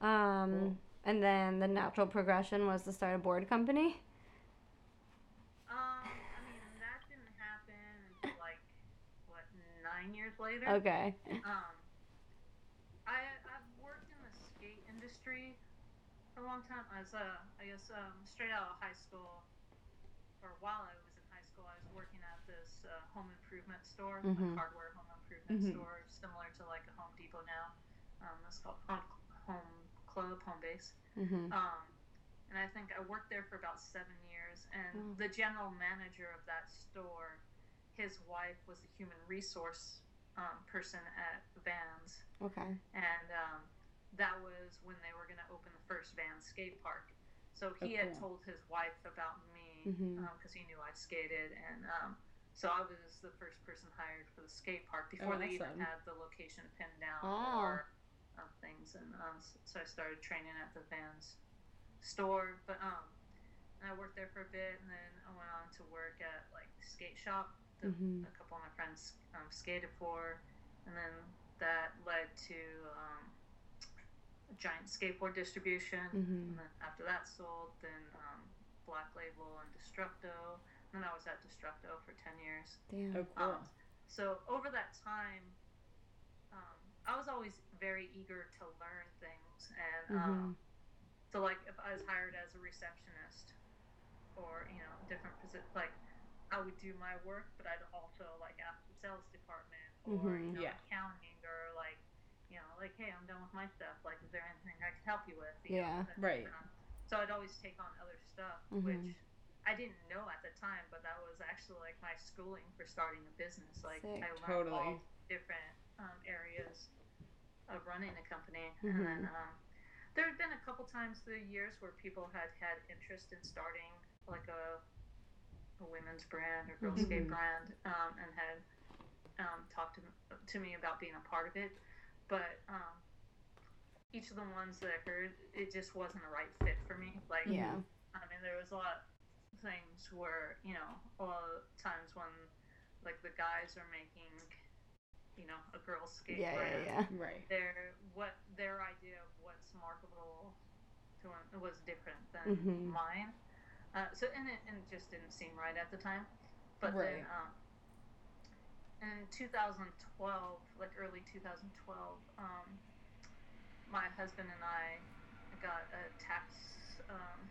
Um, Cool. and then the natural progression was to start a board company. Um, I mean that didn't happen until like what nine years later. Okay. Um, I I've worked in the skate industry for a long time. As a I guess um, straight out of high school, or while I was in high school, I was working at this uh, home improvement store, Mhm. like hardware home improvement Mhm. store, similar to like a Home Depot now. Um, it's called Home, home Club, Home Base. hmm Um, and I think I worked there for about seven years. And Wow. the general manager of that store, his wife was the human resource um, person at Vans, Okay. and um, that was when they were going to open the first Vans skate park. So he Oh, had told his wife about me Because he knew I skated, and um, so I was the first person hired for the skate park before they even had the location pinned down Wow. or uh, things. And um, so I started training at the Vans store, but um, and I worked there for a bit, and then I went on to work at like the skate shop that Mhm. a couple of my friends um, skated for, and then that led to um, giant skateboard distribution. Mhm. And then after that sold, then um, Black Label and Destructo. and I was at Destructo for ten years. Damn. Oh, cool. Um, so over that time, um, I was always very eager to learn things, and um, Mhm. so like if I was hired as a receptionist, or you know different position, like I would do my work, but I'd also like ask the sales department or Mhm. you know Yeah. accounting or like you know like hey I'm done with my stuff. Like is there anything I can help you with? You Yeah. Know, Right. um, so I'd always take on other stuff, Mhm. which I didn't know at the time, but that was actually like my schooling for starting a business. Like Sick. I learned Totally. all different um, areas of running a company, Mhm. and then um, there had been a couple times through the years where people had had interest in starting like a, a women's brand or girls' skate Mhm. brand, um, and had um, talked to, to me about being a part of it, but. Each of the ones that I heard, it just wasn't a right fit for me. Like, Yeah. I mean, there was a lot of things where, you know, a lot of times when, like, the guys are making, you know, a girl's skate Yeah, brand, yeah, yeah. Right. their what their idea of what's marketable to them was different than Mhm. mine. Uh, so and it, and it just didn't seem right at the time. But Right. then um, in 2012, like early 2012, um, my husband and I got a tax, um,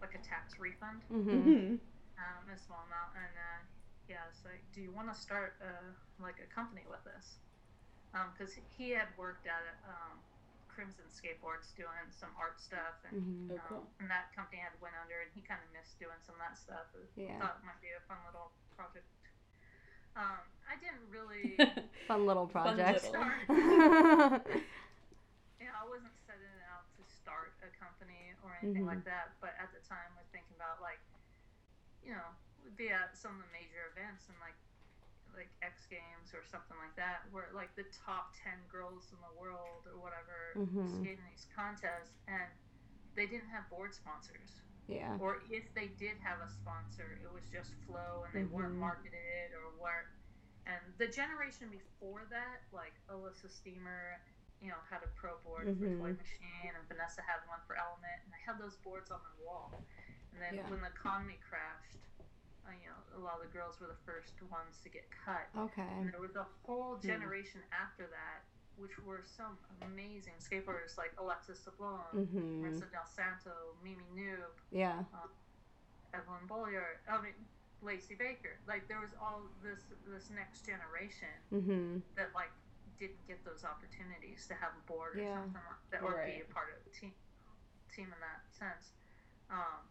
like a tax refund, Mhm. um, a small amount, and uh, yeah, it's like, do you want to start uh, like a company with us? Because he had worked at um, Crimson Skateboards doing some art stuff, and Mhm. Oh, um, cool. and that company had went under, and he kind of missed doing some of that stuff. I Yeah. thought it might be a fun little project. Um, I didn't really. [laughs] Fun little Fun project. little. [laughs] [laughs] I wasn't setting out to start a company or anything Mhm. like that, but at the time I was thinking about like, you know, would be at some of the major events and like like X Games or something like that, where like the top ten girls in the world or whatever Mhm. skating these contests, and they didn't have board sponsors, yeah. or if they did have a sponsor, it was just flow and they weren't Mhm. marketed or were. And the generation before that, like Elissa Steamer, you know, had a pro board Mhm. for Toy Machine, and Vanessa had one for Element, and I had those boards on my wall. And then Yeah. when the economy crashed, uh, you know, a lot of the girls were the first ones to get cut. Okay. And there was a whole Hmm. generation after that, which were some amazing skateboarders like Alexis Sablone, Mhm. Marisa Dal Santo, Mimi Knoop, Yeah. Evelien Bouilliart, I mean Lacey Baker. Like there was all this this next generation Mhm. that like didn't get those opportunities to have a board or Yeah. something like that, or be a part of the team team in that sense. Um,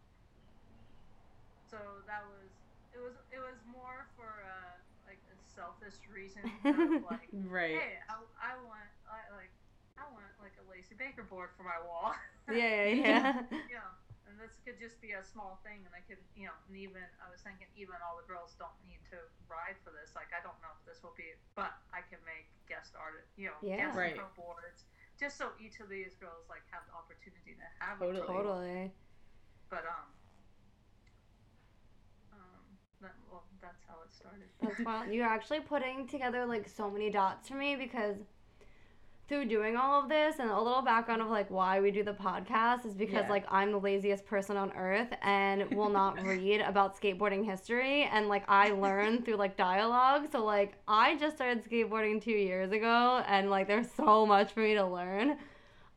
so that was it was it was more for uh, like a selfish reason of like [laughs] Right. hey I, I want I, like I want like a Lacey Baker board for my wall. Yeah, yeah, [laughs] yeah. Yeah, and this could just be a small thing, and I could, you know, and even I was thinking, even all the girls don't need to ride for this. Like, I don't know if this will be, but I can make guest art, you know, Yeah. guest Right. boards, just so each of these girls like have the opportunity to have Totally. a. Totally. But um, um, that, well, that's how it started. That's wild. You're actually putting together like so many dots for me because through doing all of this and a little background of like why we do the podcast is because Yeah. like I'm the laziest person on earth and will not [laughs] read about skateboarding history and like I learn [laughs] through like dialogue. So like I just started skateboarding two years ago and like there's so much for me to learn.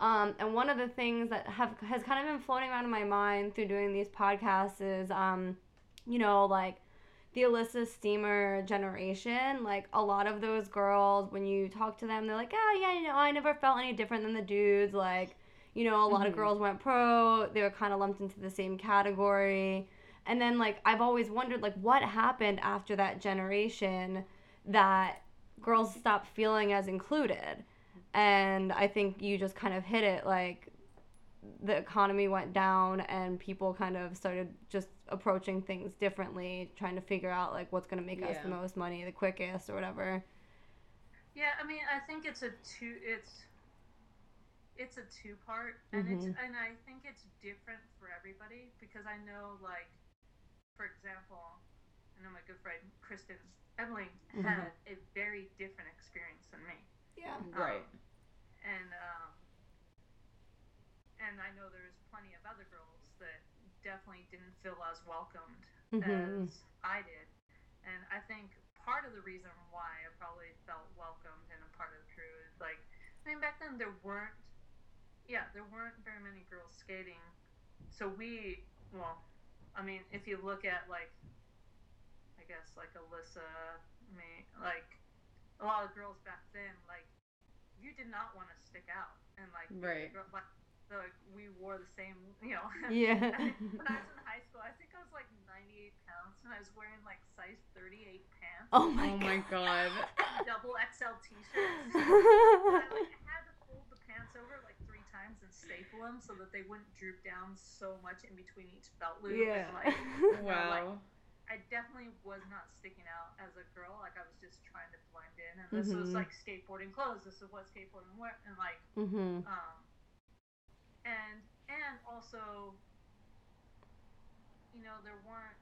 Um, and one of the things that have has kind of been floating around in my mind through doing these podcasts is, um, you know, like the Elissa Steamer generation. Like a lot of those girls, when you talk to them, they're like, oh yeah, you know, I never felt any different than the dudes. Like, you know, a lot of Mhm. girls went pro. They were kind of lumped into the same category. And then like I've always wondered like what happened after that generation that girls stopped feeling as included and I think you just kind of hit it like the economy went down and people kind of started just approaching things differently, trying to figure out like what's going to make us the most money the quickest or whatever. Yeah, I mean, I think it's a two. It's it's a two part, and it's Mhm. and I think it's different for everybody because I know, like, for example, I know my good friend Kristen Emily Mhm. had a very different experience than me, Yeah. Right. and um, and I know there's plenty of other girls that definitely didn't feel as welcomed Mhm. as I did. And I think part of the reason why I probably felt welcomed and a part of the crew is like, I mean, back then there weren't, yeah, there weren't very many girls skating. So we, well, I mean, if you look at like, I guess like Elissa, me, like a lot of girls back then, like you did not want to stick out, and like Right. girl- like, like we wore the same, you know. [laughs] Yeah. I when I was in [laughs] high school, I think I was like 98 pounds, and I was wearing like size 38 pants, Oh my Oh my god. [laughs] double XL t-shirts. I, like, had to fold the pants over like three times and staple them so that they wouldn't droop down so much in between each belt loop. Yeah. And, like, Wow. I definitely was not sticking out as a girl. Like I was just trying to blend in, and this was Mhm. like skateboarding clothes. This is what skateboarding wear, and like Mm-hmm. um, and and also, you know, there weren't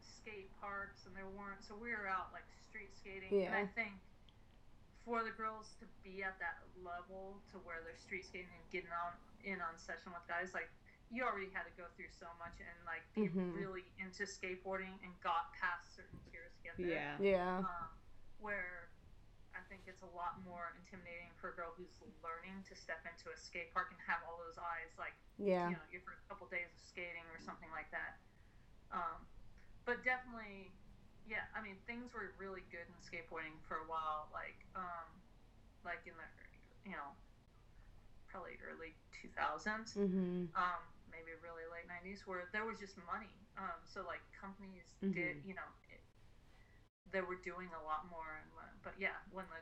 skate parks, and there weren't. So we were out like street skating, and I think for the girls to be at that level to where they're street skating and getting on in on session with guys, like you already had to go through so much and like be Mhm. really into skateboarding and got past certain tiers to get there Yeah. Yeah. um, where I think it's a lot more intimidating for a girl who's learning to step into a skate park and have all those eyes, like Yeah. you know, your first couple days of skating or something like that. Um, but definitely, yeah. I mean, things were really good in skateboarding for a while, like um, like in the you know probably early 2000s Mhm. um, maybe really late 90s where there was just money um, so like companies Mhm. did you know it, they were doing a lot more and but yeah when the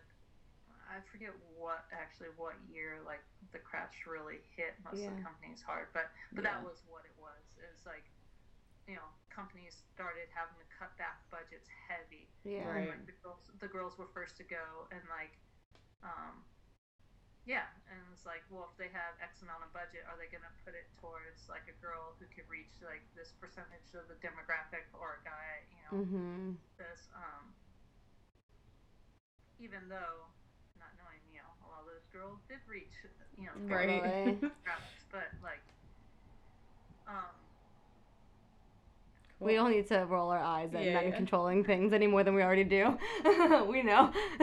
i forget what actually what year like the crash really hit most of the companies hard but but Yeah. that was what it was it's like you know companies started having to cut back budgets heavy Yeah. Right. like the girls the girls were first to go and like um yeah and it's like well if they have x amount of budget are they going to put it towards like a girl who could reach like this percentage of the demographic or a guy you know Mhm. this um even though not knowing you know a lot of those girls did reach you know Right. [laughs] But like um We don't need to roll our eyes at Yeah, men yeah. controlling things any more than we already do. [laughs] we know. [laughs]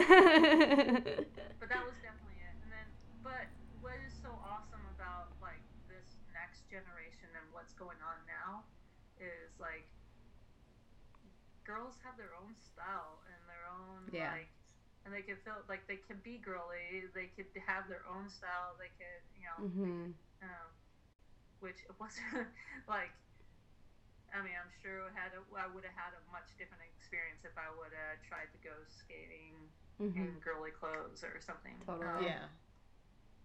but that was definitely it. And then, but what is so awesome about like this next generation and what's going on now is like girls have their own style and their own Yeah. like, and they can feel like they can be girly. They could have their own style. They could, you know, mhm. um, which wasn't [laughs] like. I mean, I'm sure it had a, I would have had a much different experience if I would have tried to go skating Mhm. in girly clothes or something. Totally. Um, Yeah.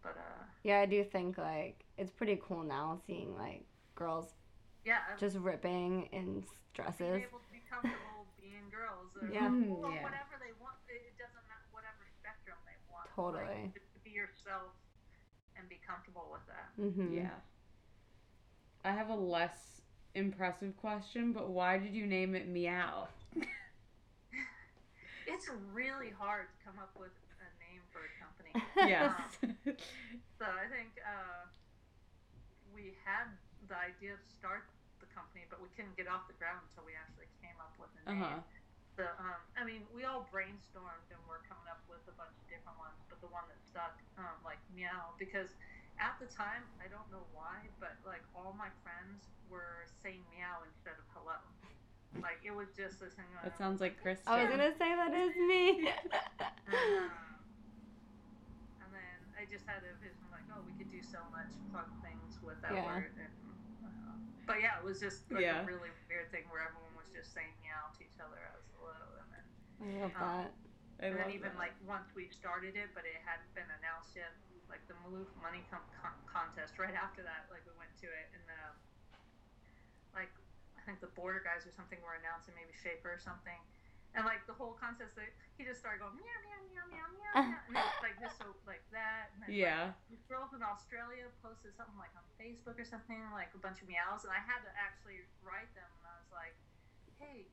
But uh, Yeah, I do think like it's pretty cool now seeing like girls yeah, just ripping in dresses. being able to be comfortable being girls or Yeah. or Yeah. whatever they want. It it doesn't matter whatever spectrum they want. Totally. Like, just be yourself and be comfortable with that. Mhm. Yeah. I have a less impressive question, but why did you name it Meow? [laughs] It's really hard to come up with a name for a company. [laughs] Yes. So I think uh, we had the idea to start the company, but we couldn't get off the ground until we actually came up with a name. uh-huh. The, um, I mean, we all brainstormed and we're coming up with a bunch of different ones, but the one that stuck, um, like meow, because at the time, I don't know why, but like all my friends were saying meow instead of hello. Like it was just this thing. That sounds like Chris. I was gonna say that is me. [laughs] Um, and then I just had a vision like, oh, we could do so much fun things with that Yeah. word. And, uh, but yeah, it was just like Yeah. a really weird thing where everyone was just saying meow to each other as hello, and then I love Um, that. I and then love even that. like once we started it, but it hadn't been announced yet. Like the Maloof Money com- con- contest, right after that, like we went to it, and uh, like I think the border guys or something were announcing maybe Schaefer or something, and like the whole contest, like, he just started going meow meow meow meow meow, meow and [laughs] like just so like that. And then, Yeah. Like, this girl in Australia posted something like on Facebook or something, like a bunch of meows, and I had to actually write them, and I was like, hey.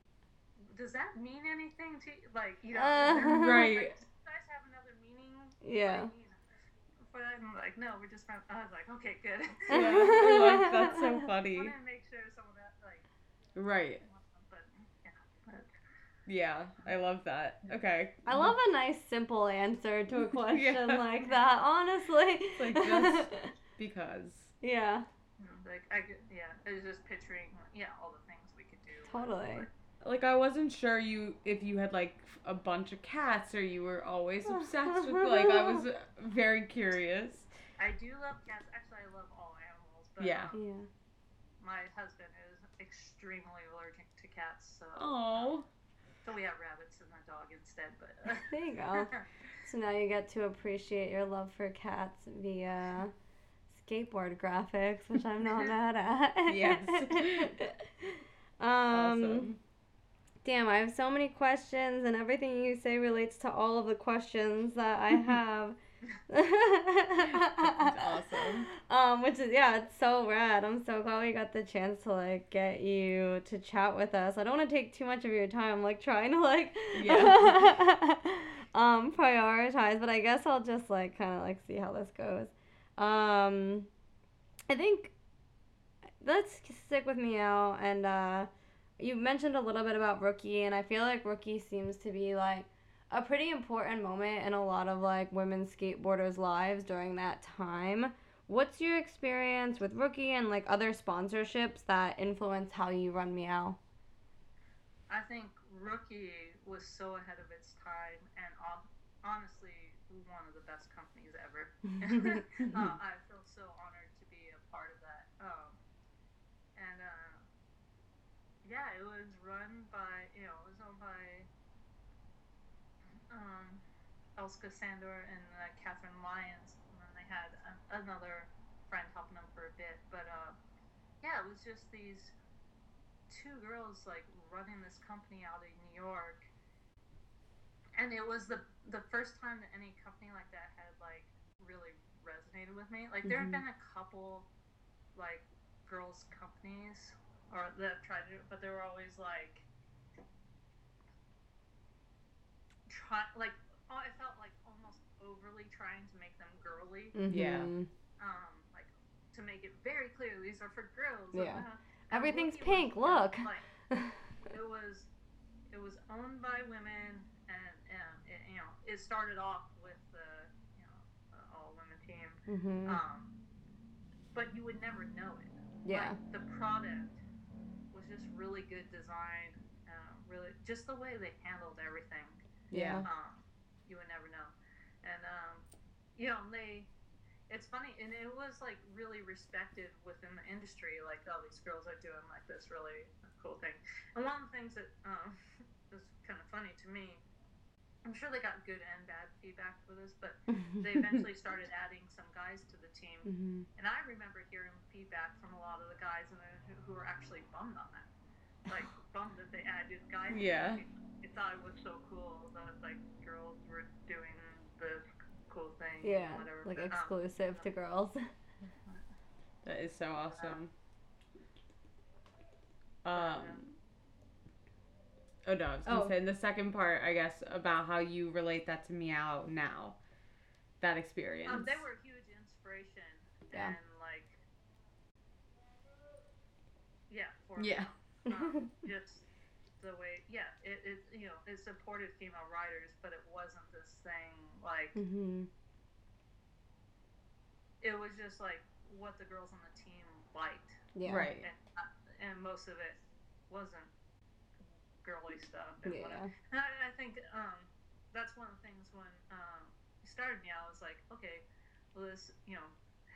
Does that mean anything to you? Like, you know, [laughs] Uh, is Right. like, do you guys have another meaning? Yeah. Like, you know, For that, and like, no, we're just friends. I was like, okay, good. [laughs] [laughs] Yeah, I like that's so I funny. wanted to make share some of that, like, Right. but yeah, but Yeah, I love that. Okay. I love a nice simple answer to a question Yeah. like that. Honestly. like just- because. yeah. like I could, yeah, I was just picturing, yeah, all the things we could do. Totally. Like I wasn't sure you if you had like a bunch of cats or you were always obsessed with like I was [laughs] very curious. I do love cats. Actually, I love all animals, but Yeah. um, Yeah. my husband is extremely allergic to cats, so Oh. so we have rabbits and a dog instead. But [laughs] There you go. [laughs] So now you get to appreciate your love for cats via skateboard graphics, which I'm not mad at. Yes. um, awesome. Damn, I have so many questions, and everything you say relates to all of the questions that I [laughs] have. awesome. [laughs] Um, which is yeah, it's so rad. I'm so glad we got the chance to like get you to chat with us. I don't want to take too much of your time, like trying to like Yeah. [laughs] um prioritize, but I guess I'll just like kind of like see how this goes. Um, I think let's stick with Meow and uh, you mentioned a little bit about Rookie, and I feel like Rookie seems to be like a pretty important moment in a lot of like women skateboarders' lives during that time. What's your experience with Rookie and like other sponsorships that influence how you run Meow? I think Rookie was so ahead of its time, and honestly, one of the best companies ever. [laughs] [laughs] uh, I feel so honored to be a part of that. Um, and uh, yeah, it was run by you know it was owned by um, Elska Sandor and uh, Catherine Lyons, and then they had a- another friend helping them for a bit. But uh, yeah, it was just these two girls like running this company out in New York. And it was the the first time that any company like that had like really resonated with me. Like there Mhm. have been a couple like girls companies or that have tried to, but they were always like try like oh, I felt like almost overly trying to make them girly. Yeah. Mhm. Um, like to make it very clear these are for girls. Yeah. Uh, Everything's Rookie was pink, look. Like, [laughs] it was it was owned by women and, and it, you know it started off with the you know uh, all women team Mhm. um but you would never know it Yeah. like, the product was just really good design uh, really just the way they handled everything. Yeah. um you would never know. And um you know they it's funny and it was like really respected within the industry like all these girls are doing like this really cool thing. And one of the things that um [laughs] was kind of funny to me i'm sure they got good and bad feedback for this but [laughs] they eventually started adding some guys to the team Mhm. and i remember hearing feedback from a lot of the guys and who, who were actually bummed on that like [laughs] bummed that they added guys Yeah. they thought it was so cool that like girls were doing this cool thing Yeah. whatever Like but, um, exclusive to girls. [laughs] That is so awesome. Um. Oh no, I was gonna Oh. say the second part, I guess, about how you relate that to Meow now. That experience. Um, they were a huge inspiration, Yeah. and like, yeah, for Yeah. um, [laughs] just the way, yeah, it, it you know it supported female writers, but it wasn't this thing like Mhm. it was just like what the girls on the team liked, Yeah. Right. and uh, and most of it wasn't girly stuff. And Yeah. whatever. And I, I think um, that's one of the things when um, started me, I was like, okay, well, this, you know,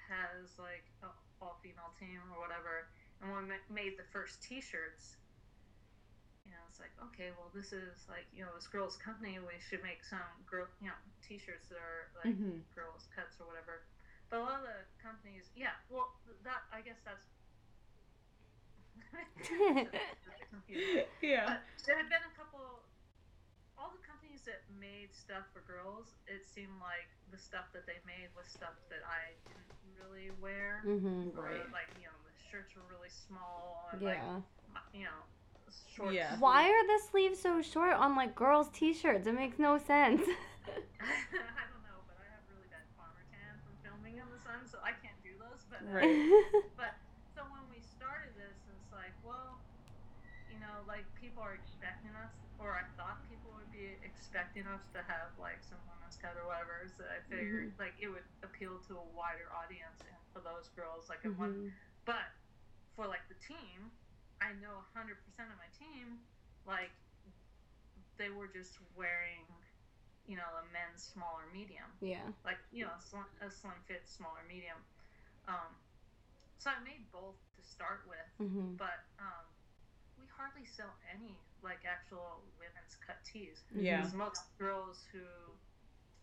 has like a all female team or whatever. And when we made the first t shirts, you know, it's like, okay, well, this is like, you know, this girls' company, we should make some girl, you know, t shirts that are like Mhm. girls' cuts or whatever. But a lot of the companies, yeah, well, that, I guess that's. Confusing. [laughs] yeah. But there had been a couple. All the companies that made stuff for girls, it seemed like the stuff that they made was stuff that I didn't really wear. Mm-hmm, Or, Right. like you know, the shirts were really small and Yeah. like you know, short. Yeah. Why are the sleeves so short on like girls' t-shirts? It makes no sense. [laughs] [laughs] I don't know, but I have really bad farmer tan from filming in the sun, so I can't do those. But uh, Right. But so when we started this, it's you know, like people are expecting us, or I thought people would be expecting us to have like some women's cut or whatever. So I figured like it would appeal to a wider audience and for those girls, like mm one. But for like the team, I know 100% of my team, like they were just wearing you know, a men's small or medium. Yeah. Like, you know, a slim, a slim fit, small or medium. Um, so I made both to start with, mm-hmm. but um, hardly sell any like actual women's cut tees. Yeah. Because most girls who,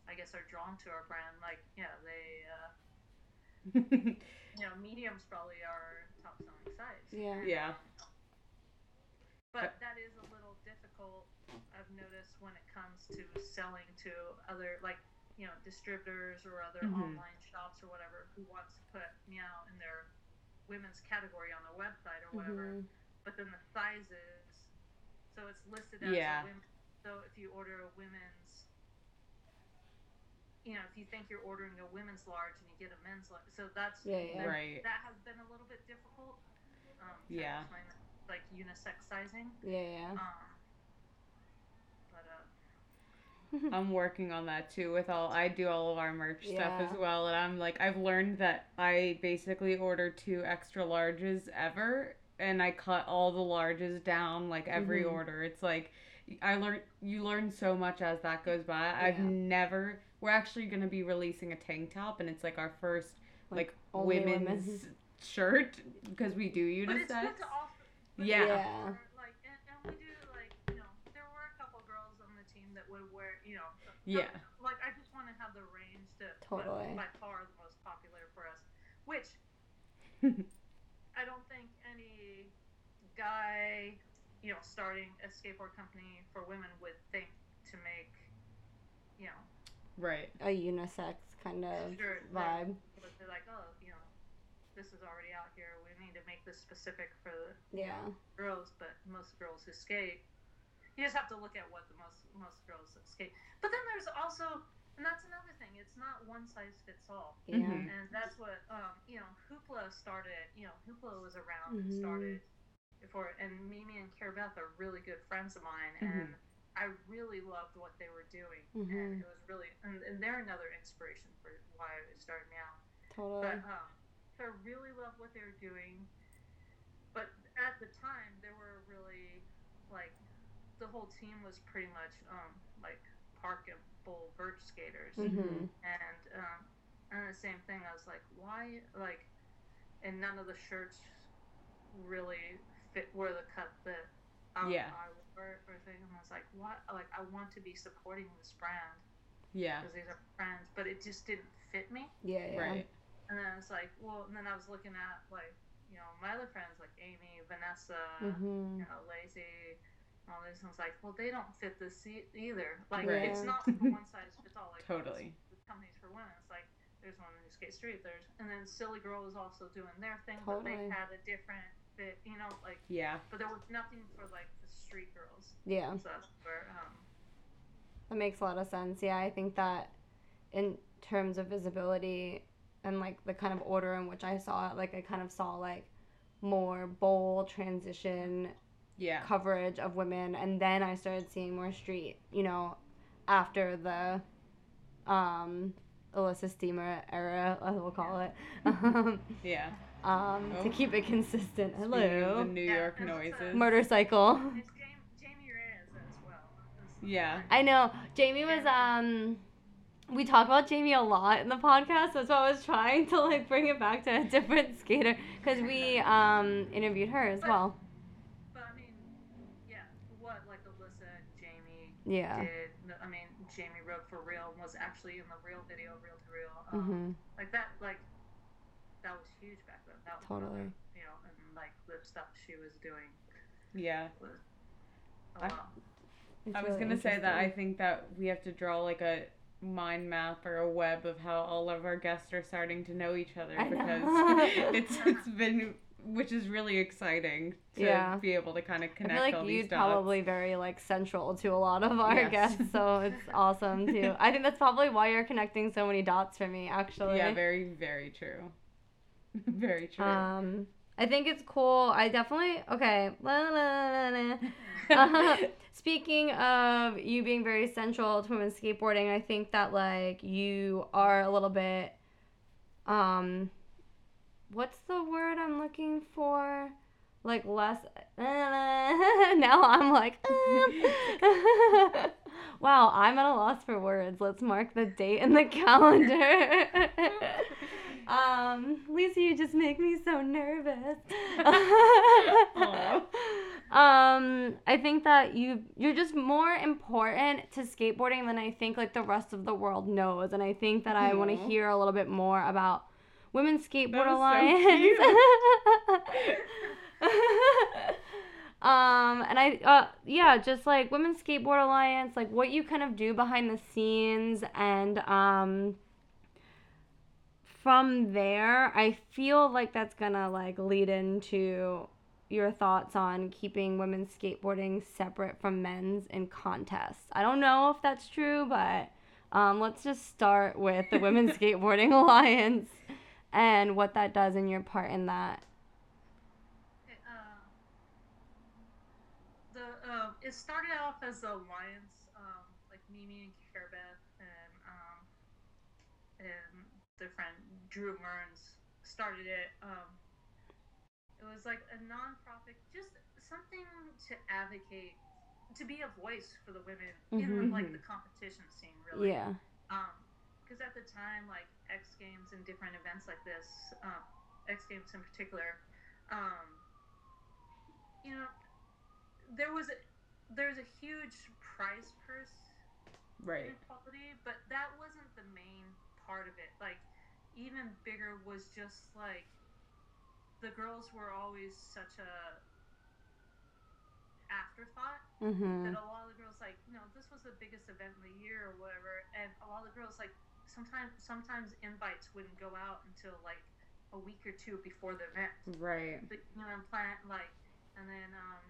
I guess, are drawn to our brand, like, yeah, they, uh, [laughs] you know, mediums probably are top selling size. Yeah. Yeah. But that is a little difficult I've noticed when it comes to selling to other like you know distributors or other mm-hmm. online shops or whatever who wants to put meow in their women's category on their website or whatever, mm-hmm. But then the sizes, so it's listed as yeah. a women. So if you order a women's, you know, if you think you're ordering a women's large and you get a men's large, so that's yeah, yeah. That, right. That has been a little bit difficult. Um, yeah. Like unisex sizing. Yeah, yeah. Um, [laughs] I'm working on that too with all I do all of our merch yeah. stuff as well and I'm like I've learned that I basically order two extra larges ever and I cut all the larges down like every mm-hmm. order. It's like I learned you learn so much as that goes by. Yeah. I've never we're actually going to be releasing a tank top and it's like our first like, like women's, women's shirt because we do unisex. yeah. yeah. Like, and, and we do like, you know, there were a couple girls on the team that would wear, you know, yeah. Like I just want to have the range to totally by far the most popular for us, which [laughs] I don't think any guy, you know, starting a skateboard company for women would think to make, you know, right a unisex kind of sure, vibe. They're, they're like, oh, you know, this is already out here. We need to make this specific for the yeah girls, but most girls who skate you just have to look at what the most most girls skate. But then there's also, and that's another thing. It's not one size fits all. Yeah. Mm-hmm. And that's what um, you know. Hoopla started. You know, Hoopla was around mm-hmm. and started before. And Mimi and Cara-Beth are really good friends of mine, mm-hmm. and I really loved what they were doing, mm-hmm. and it was really, and, and, they're another inspiration for why I started now. Totally. But um, so I really loved what they were doing. But at the time, there were really like the whole team was pretty much um, like park and full vert skaters, mm-hmm. and um, and the same thing. I was like, why like, and none of the shirts really fit were the cut that I, yeah. I wore or thing. And I was like, what? Like, I want to be supporting this brand. Yeah. Because these are friends, but it just didn't fit me. Yeah, yeah. Right. And then it's like, well, and then I was looking at like, you know, my other friends like Amy, Vanessa, mm-hmm. you know, Lacey, all these. And I was like, well, they don't fit this either. Like, right. it's not [laughs] one size fits all. Like, totally. Companies for women. It's like there's one who skates street. There's and then Silly Girl was also doing their thing, totally. but they had a different fit. You know, like yeah. But there was nothing for like the street girls. Yeah. So that's where. Um, that makes a lot of sense. Yeah, I think that in terms of visibility and like the kind of order in which I saw it, like I kind of saw like more bold transition yeah. coverage of women and then I started seeing more street, you know, after the um Elissa Steamer era, I will call it. [laughs] yeah. Um, oh. to keep it consistent. Hello. The New yeah, York noises. Motorcycle. It's Jamie Reyes as well. Yeah. I know. Jamie was um we talk about Jamie a lot in the podcast. That's why I was trying to like bring it back to a different skater because we um interviewed her as but, well. But I mean, yeah, what like Elissa Jamie yeah. Did I mean Jamie rode for real was actually in the real video, real to real. Um, mm-hmm. Like that, like that was huge back then. That was totally. Another, you know, and like the stuff she was doing. Yeah. Was I, I was really gonna say that I think that we have to draw like a mind map or a web of how all of our guests are starting to know each other because [laughs] it's it's been which is really exciting to yeah. be able to kind of connect. I feel like you'd probably very like central to a lot of our yes. guests, so it's [laughs] awesome too. I think that's probably why you're connecting so many dots for me, actually. Yeah, very very true. [laughs] very true. Um, I think it's cool. I definitely okay. La, la, la, [laughs] uh, [laughs] speaking of you being very central to women's skateboarding, I think that like you are a little bit um what's the word I'm looking for? Like less now I'm like wow, I'm at a loss for words. Let's mark the date in the calendar. Um, Lisa, you just make me so nervous. [laughs] um, I think that you you're just more important to skateboarding than I think like the rest of the world knows, and I think that I want to hear a little bit more about Women's Skateboard Alliance. So [laughs] um, and I uh yeah, just like Women's Skateboard Alliance, like what you kind of do behind the scenes and um from there, I feel like that's gonna like lead into your thoughts on keeping women's skateboarding separate from men's in contests. I don't know if that's true, but um, let's just start with the Women's [laughs] Skateboarding Alliance and what that does and your part in that. It, uh, the uh, it started off as the alliance, um, like Mimi and Cara-Beth and um, and their friend Drew Mearns started it. Um, it was like a non-profit, just something to advocate, to be a voice for the women mm-hmm. in like the competition scene, really. Yeah. Um, because at the time, like X Games and different events like this, um, X Games in particular, um, you know, there was a there's a huge prize purse right inequality, but that wasn't the main part of it. Like even bigger was just like the girls were always such a afterthought mm-hmm. that a lot of the girls like you know this was the biggest event of the year or whatever and a lot of the girls like sometimes sometimes invites wouldn't go out until like a week or two before the event right but, you know and plan like and then um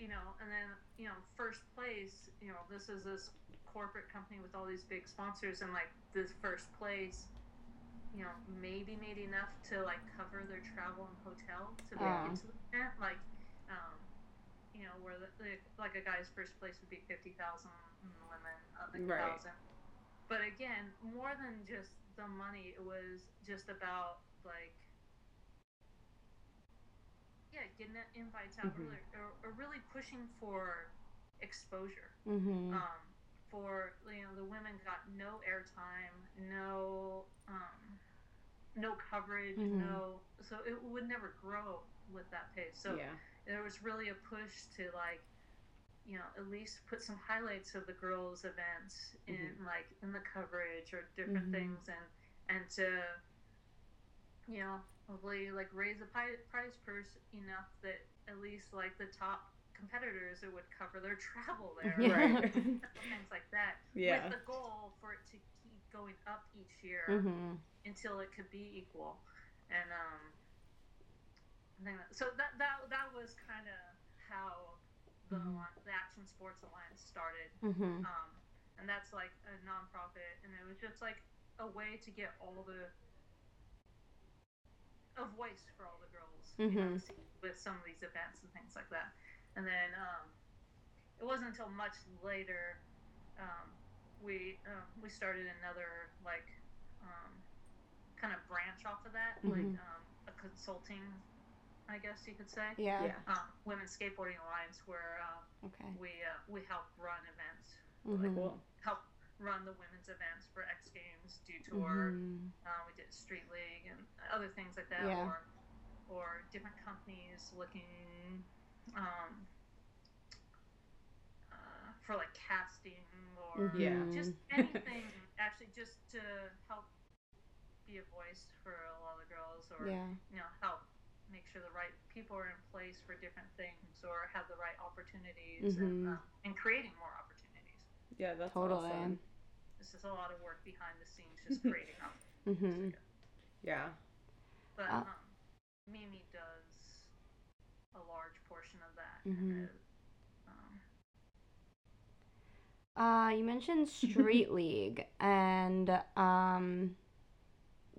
you know and then you know first place you know this is this corporate company with all these big sponsors and like this first place you know, maybe made enough to like cover their travel and hotel to yeah. it to the event. Like, um, you know, where the, the, like a guy's first place would be fifty thousand, women uh, like right. thousand. But again, more than just the money, it was just about like, yeah, getting that invites out mm-hmm. or, or, really pushing for exposure. Mm-hmm. Um, for you know, the women got no airtime, no. Um, no coverage, mm-hmm. no. So it would never grow with that pace. So yeah. there was really a push to like, you know, at least put some highlights of the girls' events in mm-hmm. like in the coverage or different mm-hmm. things, and and to, you know, hopefully like raise the prize purse enough that at least like the top competitors who would cover their [laughs] travel there, right? [laughs] things like that. Yeah. With the goal for it to keep going up each year. Mm-hmm until it could be equal. And um, so that that that was kind of how the mm-hmm. the Action Sports Alliance started. Mm-hmm. Um, and that's like a nonprofit, and it was just like a way to get all the a voice for all the girls mm-hmm. you know, mm-hmm. with some of these events and things like that. And then um, it wasn't until much later um, we uh, we started another like um, kind of branch off of that, mm-hmm. like um, a consulting, I guess you could say. Yeah. yeah. Um, Women's Skateboarding Alliance, where uh, okay. we uh, we help run events, mm-hmm. like we'll help run the women's events for X Games, Dew Tour. Mm-hmm. Uh, we did Street League and other things like that, yeah. or or different companies looking. Um, uh, for like casting or yeah. just [laughs] anything actually just to help be a voice for a lot of the girls or yeah. you know help make sure the right people are in place for different things or have the right opportunities mm-hmm. and, um, and creating more opportunities yeah that's totally awesome. this is a lot of work behind the scenes just [laughs] creating them mm-hmm. yeah but uh, um, mimi does a large mm-hmm. um, uh, you mentioned Street [laughs] League, and um,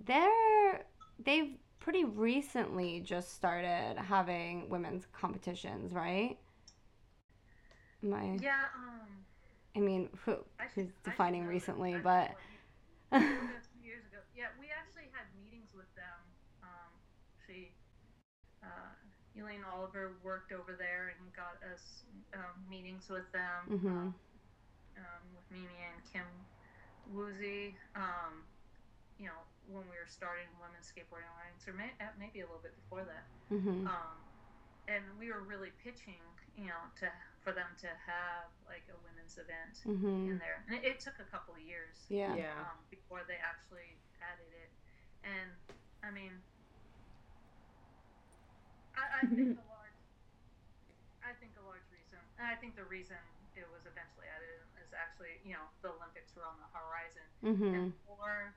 they're they've pretty recently just started having women's competitions, right? I? Yeah. Um. I mean, who, I who's should- should defining recently, but [laughs] know it was a few years ago. Yeah, we actually had meetings with them. Um, she, uh, Elaine Oliver worked over there and got us um, meetings with them. Mhm. Um, um, with Mimi and Kim Woozy. Um, you know, when we were starting Women's Skateboarding Alliance, or may, uh, maybe a little bit before that. hmm Um, and we were really pitching, you know, to for them to have like a women's event hmm in there. And it, it took a couple of years yeah. Yeah. um, before they actually added it. And I mean, I, I think a large, I think a large reason, and I think the reason it was eventually added is actually, you know, the Olympics were on the horizon, hmm and for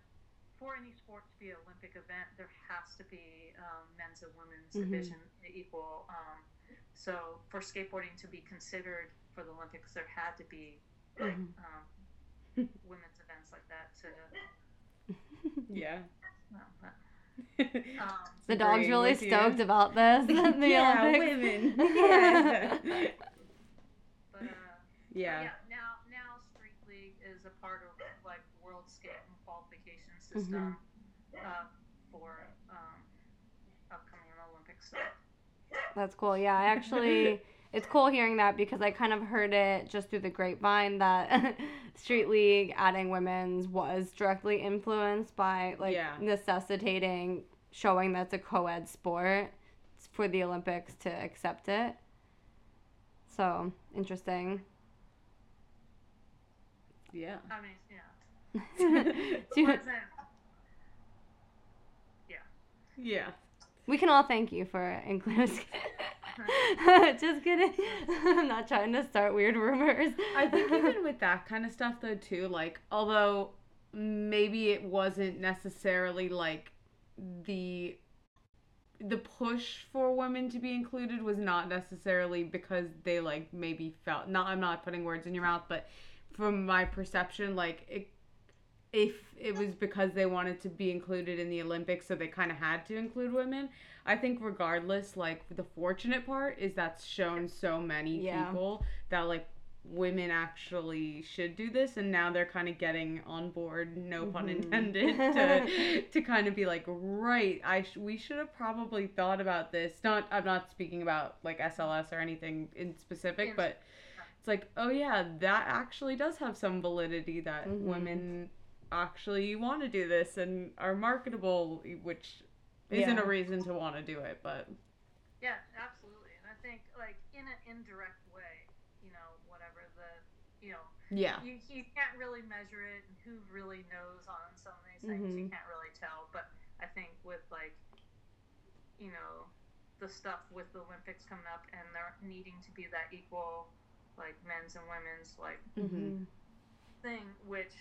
for any sport to be an Olympic event, there has to be um, men's and women's Mhm. division equal. Um, so for skateboarding to be considered for the Olympics, there had to be like Mhm. um, [laughs] women's events like that to [laughs] Yeah. well, that, um, The dog's really with you. stoked about this. [laughs] the yeah, Olympics. women. [laughs] Yeah. but uh, yeah. yeah. Now, now Street League is a part of like World Skating qualification system uh, for um, upcoming Olympic stuff. That's cool. Yeah, I [laughs] actually, it's cool hearing that because I kind of heard it just through the grapevine that [laughs] Street League adding women's was directly influenced by like Yeah. necessitating showing that's a co-ed sport for the Olympics to accept it. So interesting. Yeah. I mean, yeah. [laughs] Do- Wasn't- Yeah. we can all thank you for including. [laughs] [laughs] Just kidding. I'm [laughs] not trying to start weird rumors. I think [laughs] even with that kind of stuff though too, like although maybe it wasn't necessarily like the the push for women to be included was not necessarily because they like maybe felt not I'm not putting words in your mouth, but from my perception, like it if it was because they wanted to be included in the Olympics, so they kind of had to include women. I think regardless, like the fortunate part is that's shown so many Yeah. people that like women actually should do this, and now they're kind of getting on board. No pun Mhm. intended. [laughs] To to kind of be like, right, I sh- we should have probably thought about this. Not I'm not speaking about like SLS or anything in specific, but it's like, oh yeah, that actually does have some validity that Mhm. women actually you want to do this and are marketable, which isn't Yeah. a reason to want to do it, but Yeah, absolutely. And I think like in an indirect way, you know, whatever the, you know, yeah, you, you can't really measure it and who really knows on some of these things you Mhm. can't really tell but i think with like you know the stuff with the olympics coming up and there needing to be that equal like men's and women's like mm-hmm. thing which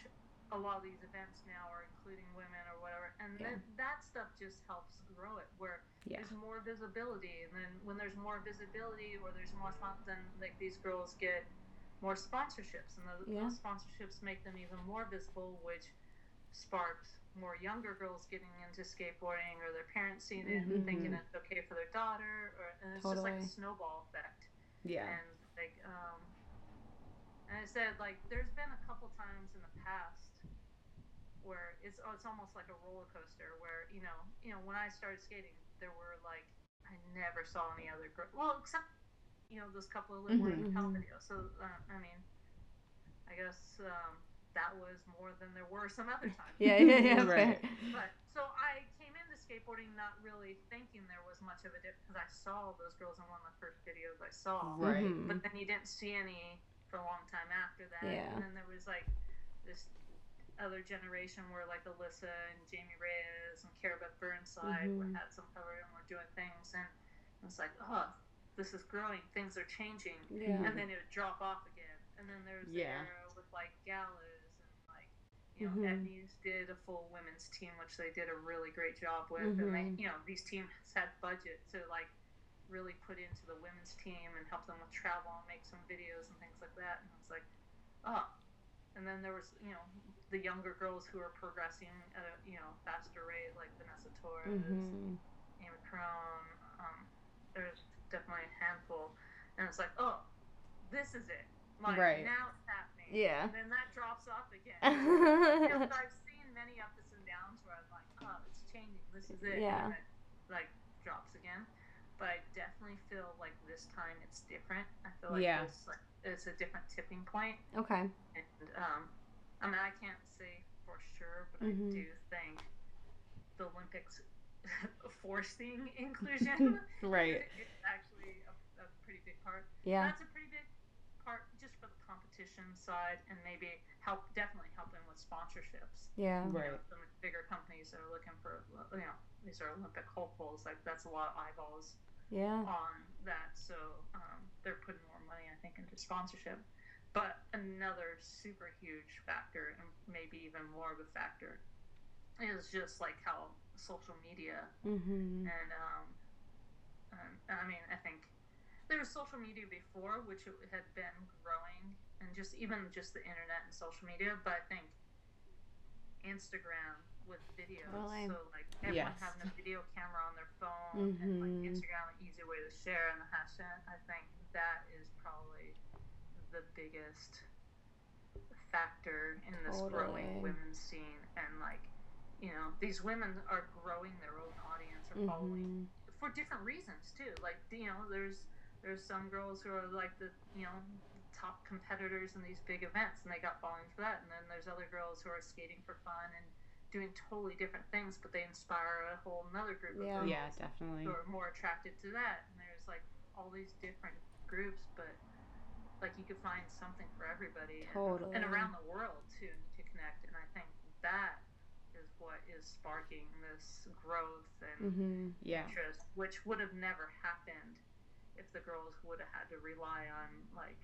a lot of these events now are including women or whatever and Yeah. then that stuff just helps grow it where Yeah. there's more visibility and then when there's more visibility or there's more then like these girls get more sponsorships and those, Yeah. those sponsorships make them even more visible which sparks more younger girls getting into skateboarding or their parents seeing it and thinking it's okay for their daughter or and it's just like a snowball effect yeah, and like um and I said like there's been a couple times in the past where it's oh, it's almost like a roller coaster where you know you know when I started skating there were like I never saw any other girl well except you know those couple of Live Mhm. mm videos so uh, I mean I guess um, that was more than there were some other times [laughs] Yeah, yeah, yeah. [laughs] Right. fair. but so I came into skateboarding not really thinking there was much of a dip because I saw those girls in one of the first videos I saw Right. Mhm. but then you didn't see any for a long time after that. Yeah. And then there was like this other generation where like Elissa and Jaime Reyes and Cara-Beth Burnside were Mhm. had some cover and were doing things and it's like, oh, this is growing, things are changing. Yeah. And then it would drop off again. And then there's Yeah. the era with like Gallaz and like you know, Mhm. Etnies did a full women's team, which they did a really great job with. And they, Mhm. you know, these teams had budget to like really put into the women's team and help them with travel and make some videos and things like that. And it's like, oh. And then there was, you know, the younger girls who are progressing at a, you know, faster rate, like Vanessa Torres Mhm. prone. Um, there's definitely a handful, and it's like, oh, this is it. Like Right. now it's happening. Yeah. And then that drops off again. [laughs] you know, I've seen many ups and downs where I'm like, oh, it's changing. This is it. Yeah. And it like drops again. But I definitely feel like this time it's different. I feel like Yeah. this like it's a different tipping point. okay. And um, I mean, I can't say for sure, but Mhm. I do think the Olympics [laughs] forcing inclusion [laughs] Right. [laughs] is actually a, a pretty big part. Yeah. That's a pretty big part just for the competition side, and maybe help definitely help them with sponsorships. Yeah. You Right. know, some bigger companies that are looking for, you know, these are Olympic hopefuls. Like that's a lot of eyeballs Yeah. on that. So um, they're putting more money, I think, into sponsorship. But another super huge factor, and maybe even more of a factor, is just like how social media Mhm. and um, um, I mean, I think there was social media before, which it had been growing, and just even just the internet and social media. But I think Instagram with videos, Totally. so like everyone Yes. having a video camera on their phone, and like Mhm. Instagram, an easy way to share, and the hashtag. I think that is probably the biggest factor in this Totally. growing women's scene, and like. You know, these women are growing their own audience or following Mhm. for different reasons too. Like you know, there's there's some girls who are like the you know top competitors in these big events, and they got following for that. And then there's other girls who are skating for fun and doing totally different things, but they inspire a whole another group of Yeah. girls Yeah, definitely. who are more attracted to that. And there's like all these different groups, but like you could find something for everybody, and, Totally. and around the world too to connect. And I think that is what is sparking this growth and Mhm. Yeah. interest, which would have never happened if the girls would have had to rely on like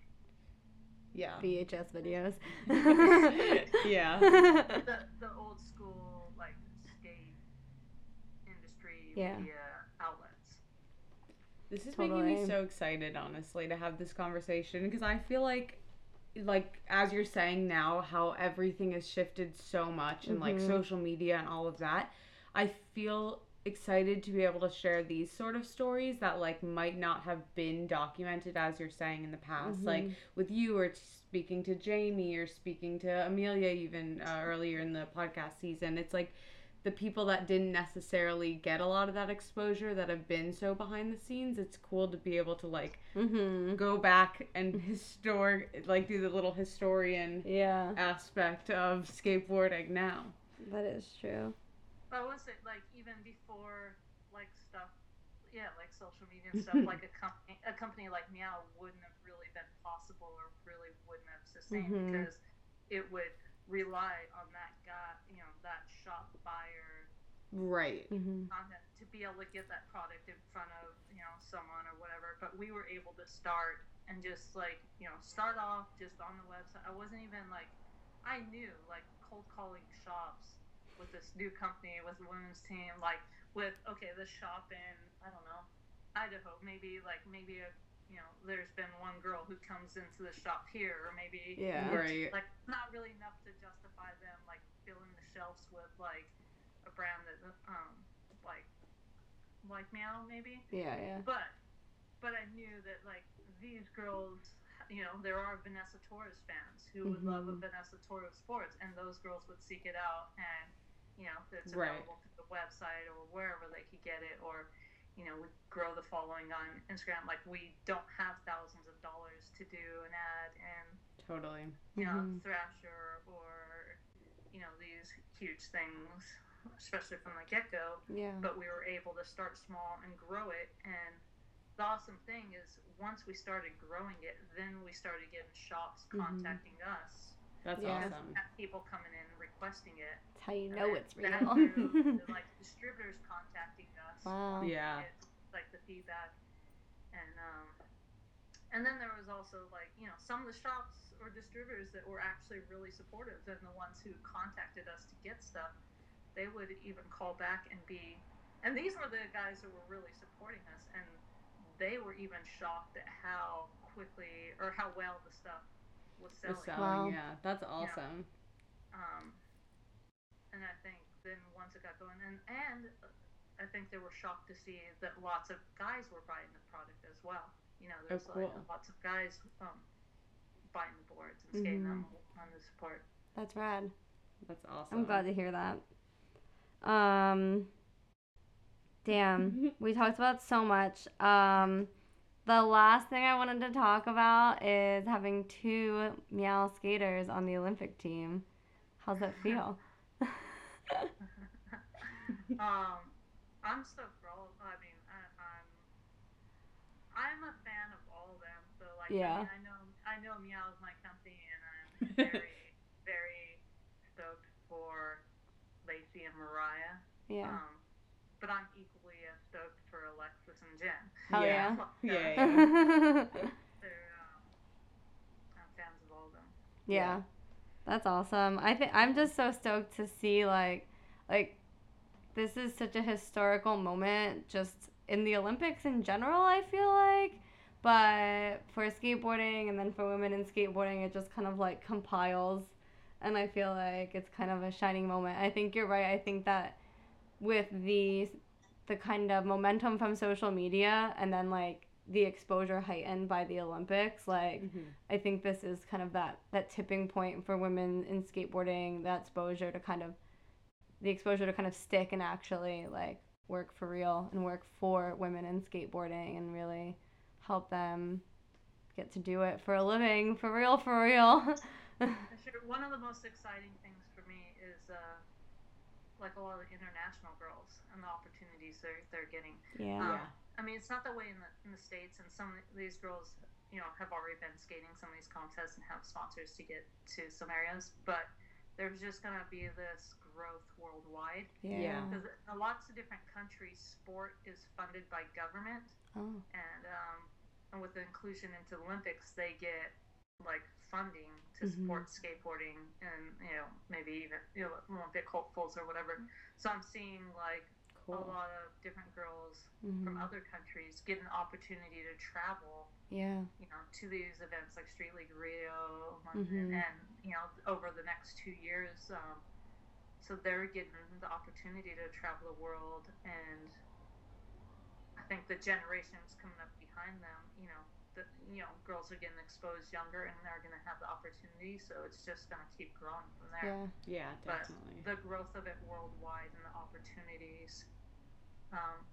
Yeah. VHS videos. [laughs] [laughs] Yeah. the, the old school like skate industry Yeah. media outlets. This is making me so excited, honestly, to have this conversation because I feel like, like as you're saying now, how everything has shifted so much and like Mhm. social media and all of that. I feel excited to be able to share these sort of stories that like might not have been documented as you're saying in the past, like Mhm. with you or speaking to Jamie or speaking to Amelia even uh, earlier in the podcast season. It's like the people that didn't necessarily get a lot of that exposure that have been so behind the scenes. It's cool to be able to like Mhm. go back and [laughs] historic like do the little historian Yeah. aspect of skateboarding now. That is true. But was it like even before like stuff yeah, like social media and stuff, [laughs] like a company a company like Meow wouldn't have really been possible or really wouldn't have sustained Mhm. because it would rely on that guy you know, that shop buyer Right. Mhm. content to be able to get that product in front of you know someone or whatever but we were able to start and just like you know start off just on the website i wasn't even like i knew like cold calling shops with this new company with the women's team like with okay this shop in i don't know idaho maybe like maybe a you know there's been one girl who comes into the shop here or maybe Yeah. Right. like not really enough to justify them like filling the shelves with like a brand that um like like meow maybe Yeah, yeah. but but i knew that like these girls you know there are vanessa torres fans who would love a Mhm. vanessa torres sports and those girls would seek it out and you know Right. available through the website or wherever they could get it or you know we grow the following on instagram like we don't have thousands of dollars to do an ad and Totally. you know, Mhm. Thrasher or, you know, these huge things, especially from the get go. Yeah. But we were able to start small and grow it. And the awesome thing is, once we started growing it, then we started getting shops Mhm. contacting us. That's awesome. People coming in requesting it. That's how you know then it's real. grew [laughs] to, like distributors contacting us. wow. Yeah. It's, like the feedback and um and then there was also like you know some of the shops or distributors that were actually really supportive and the ones who contacted us to get stuff they would even call back and be and these were the guys that were really supporting us and they were even shocked at how quickly or how well the stuff was The selling selling, Wow. yeah. That's awesome. um, and I think then once it got going, and and I think they were shocked to see that lots of guys were buying the product as well. You know, Oh, there's cool. like lots of guys um, buying the boards and skating them Mm-hmm. on the support. That's rad. That's awesome. I'm glad to hear that. Um, damn, [laughs] we talked about so much. Um, the last thing I wanted to talk about is having two meow skaters on the Olympic team. How's that feel? [laughs] [laughs] um, I'm so for all. I mean, I, I'm I'm a fan of all of them. So like, Yeah. I, mean, I know I know Meow's my company, and I'm very [laughs] very stoked for Lacey and Mariah. yeah. Um, but I'm equally as stoked for Alexis and Jen. Hell yeah. yeah. [laughs] Yeah, yeah. They're, um, I'm fans of all of them. Yeah. That's awesome. I think I'm just so stoked to see like like this is such a historical moment just in the Olympics in general, I feel like. But for skateboarding and then for women in skateboarding it just kind of like compiles and I feel like it's kind of a shining moment. I think you're right. I think that with the the kind of momentum from social media and then like the exposure heightened by the Olympics, like Mhm. I think this is kind of that that tipping point for women in skateboarding, that exposure to kind of the exposure to kind of stick and actually like work for real and work for women in skateboarding and really help them get to do it for a living, for real, for real. [laughs] Sure. One of the most exciting things for me is uh, like a lot of the international girls and the opportunities they're they're getting. yeah. Um, Yeah. I mean, it's not that way in the in the states, and some of these girls, you know, have already been skating some of these contests and have sponsors to get to some areas. But there's just gonna be this growth worldwide Yeah. Yeah. because in lots of different countries, sport is funded by government, Oh. and um, and with the inclusion into the Olympics, they get like funding to Mhm. support skateboarding and you know maybe even you know Olympic hopefuls or whatever. So I'm seeing like a lot of different girls from Mhm. other countries get an opportunity to travel, Yeah. you know, to these events like Street League Rio, London, Mhm. and you know, over the next two years. Um, so they're getting the opportunity to travel the world, and I think the generations coming up behind them, you know, the you know, girls are getting exposed younger, and they're going to have the opportunity. So it's just going to keep growing from there Yeah. Yeah, definitely but the growth of it worldwide and the opportunities um,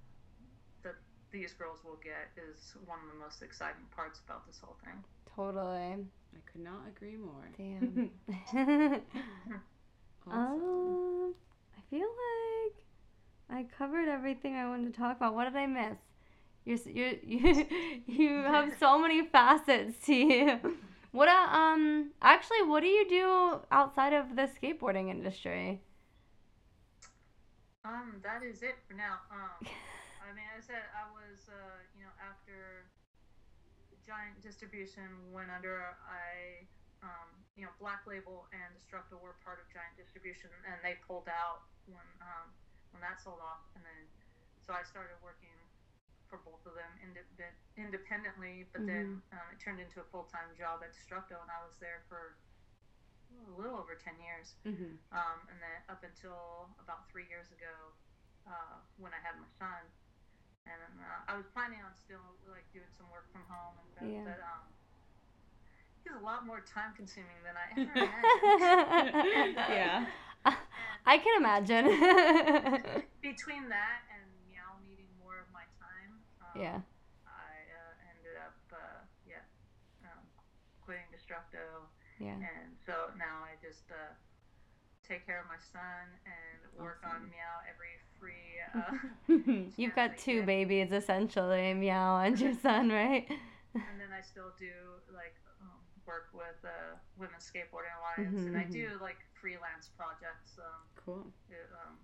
that these girls will get is one of the most exciting parts about this whole thing. Totally. I could not agree more. Damn. [laughs] [laughs] Awesome. Um, I feel like I covered everything I wanted to talk about. What did I miss? You're, you're, [laughs] you you have so many facets to you. What uh, um actually what do you do outside of the skateboarding industry? Um, that is it for now. Um, I mean, I said, I was, uh, you know, after Giant Distribution went under, I, um, you know, Black Label and Destructo were part of Giant Distribution, and they pulled out when, um, when that sold off, and then, so I started working for both of them inde- independently, but then um, it turned into a full time job at Destructo, and I was there for a little over ten years. Mhm. Um, and then up until about three years ago, uh, when I had my son, and uh, I was planning on still like doing some work from home, and stuff, Yeah. but um, he's a lot more time consuming than I ever [laughs] imagined. Yeah. [laughs] I can imagine. [laughs] Between that and Meow needing more of my time, um, yeah. I uh, ended up uh, yeah um, quitting Destructo, Yeah. and so now I just uh, take care of my son and work on Meow every free. [laughs] Uh, You've got two get. babies essentially, Meow and your [laughs] son, right? and then I still do like um, work with uh, Women's Skateboarding Alliance, and I Mhm, do like freelance projects, um, cool. uh, um,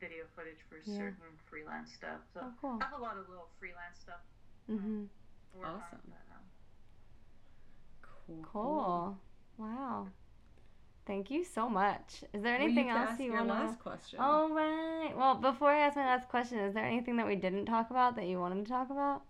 video footage for Yeah. certain freelance stuff. So Oh, cool. I have a lot of little freelance stuff Mm-hmm. to Awesome. on. But, um, Cool. Cool. Wow. Thank you so much. Is there Well, anything else ask you want to? last question? All right. Well, before I ask my last question, is there anything that we didn't talk about that you wanted to talk about?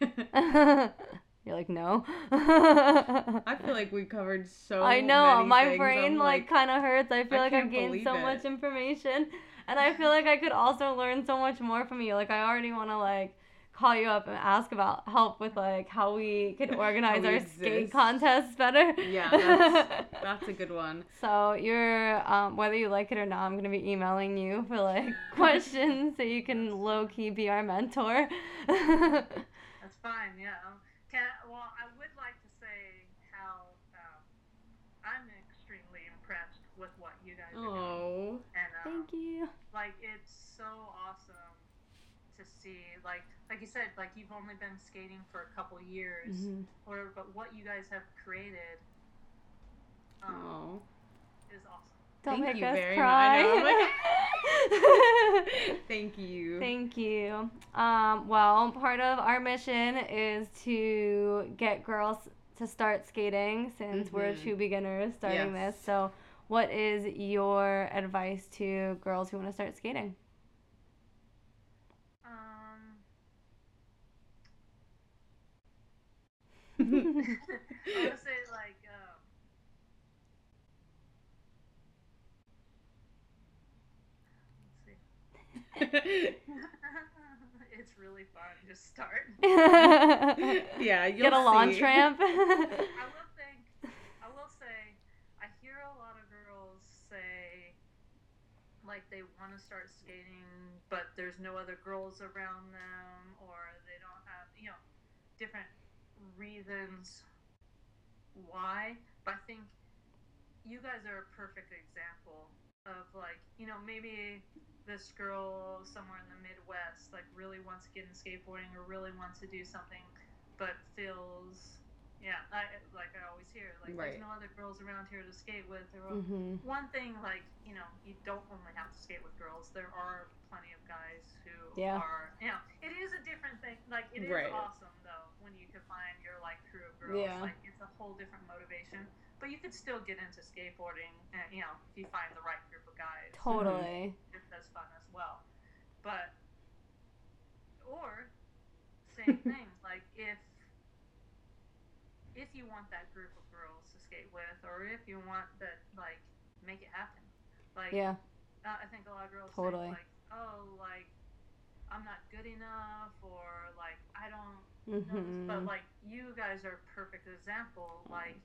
[laughs] [laughs] You're like no. I feel like we covered so. I know my brain I'm like, kind of hurts. I feel I like I've gained so it. much information, and I feel [laughs] like I could also learn so much more from you. Like I already want to like call you up and ask about help with like how we could [laughs] organize we our exist. skate contests better. Yeah, [laughs] that's, that's a good one. So you're um, whether you like it or not, I'm gonna be emailing you for like questions so you can low key be our mentor. That's fine. Yeah. Um, Can, well, I would like to say how um, I'm extremely impressed with what you guys are doing, Oh. and um, Thank you. like it's so awesome to see. Like like you said, like you've only been skating for a couple years, Mhm. or but what you guys have created um, Oh. is awesome. Don't Thank make you us very cry. I [laughs] Thank you. Thank you. Um, well, part of our mission is to get girls to start skating since we're Mhm. two beginners starting Yes. this. So, what is your advice to girls who want to start skating? Um, I would say like um, [laughs] let's see. [laughs] it's really fun. Just start. [laughs] yeah, you'll Get a launch see. ramp. I will think. I will say. I hear a lot of girls say, like they want to start skating, but there's no other girls around them, or they don't have, you know, different reasons why. But I think you guys are a perfect example of like, you know, maybe this girl somewhere in the Midwest like really wants to get into skateboarding or really wants to do something, but feels, yeah, I, like I always hear, like Right. there's no other girls around here to skate with. Or hmm one thing, like you know, you don't only have to skate with girls. There are plenty of guys who Yeah. are, you know, it is a different thing. Like it is Right. awesome though when you can find your like crew of girls. Yeah. Like it's a whole different motivation. But you could still get into skateboarding, and you know, if you find the right group of guys, Totally. it's as fun as well. But or same [laughs] thing, like if if you want that group of girls to skate with, or if you want that, like make it happen. Like Yeah. uh, I think a lot of girls Totally. think like, oh, like I'm not good enough, or like I don't know this. hmm But like you guys are a perfect example. Like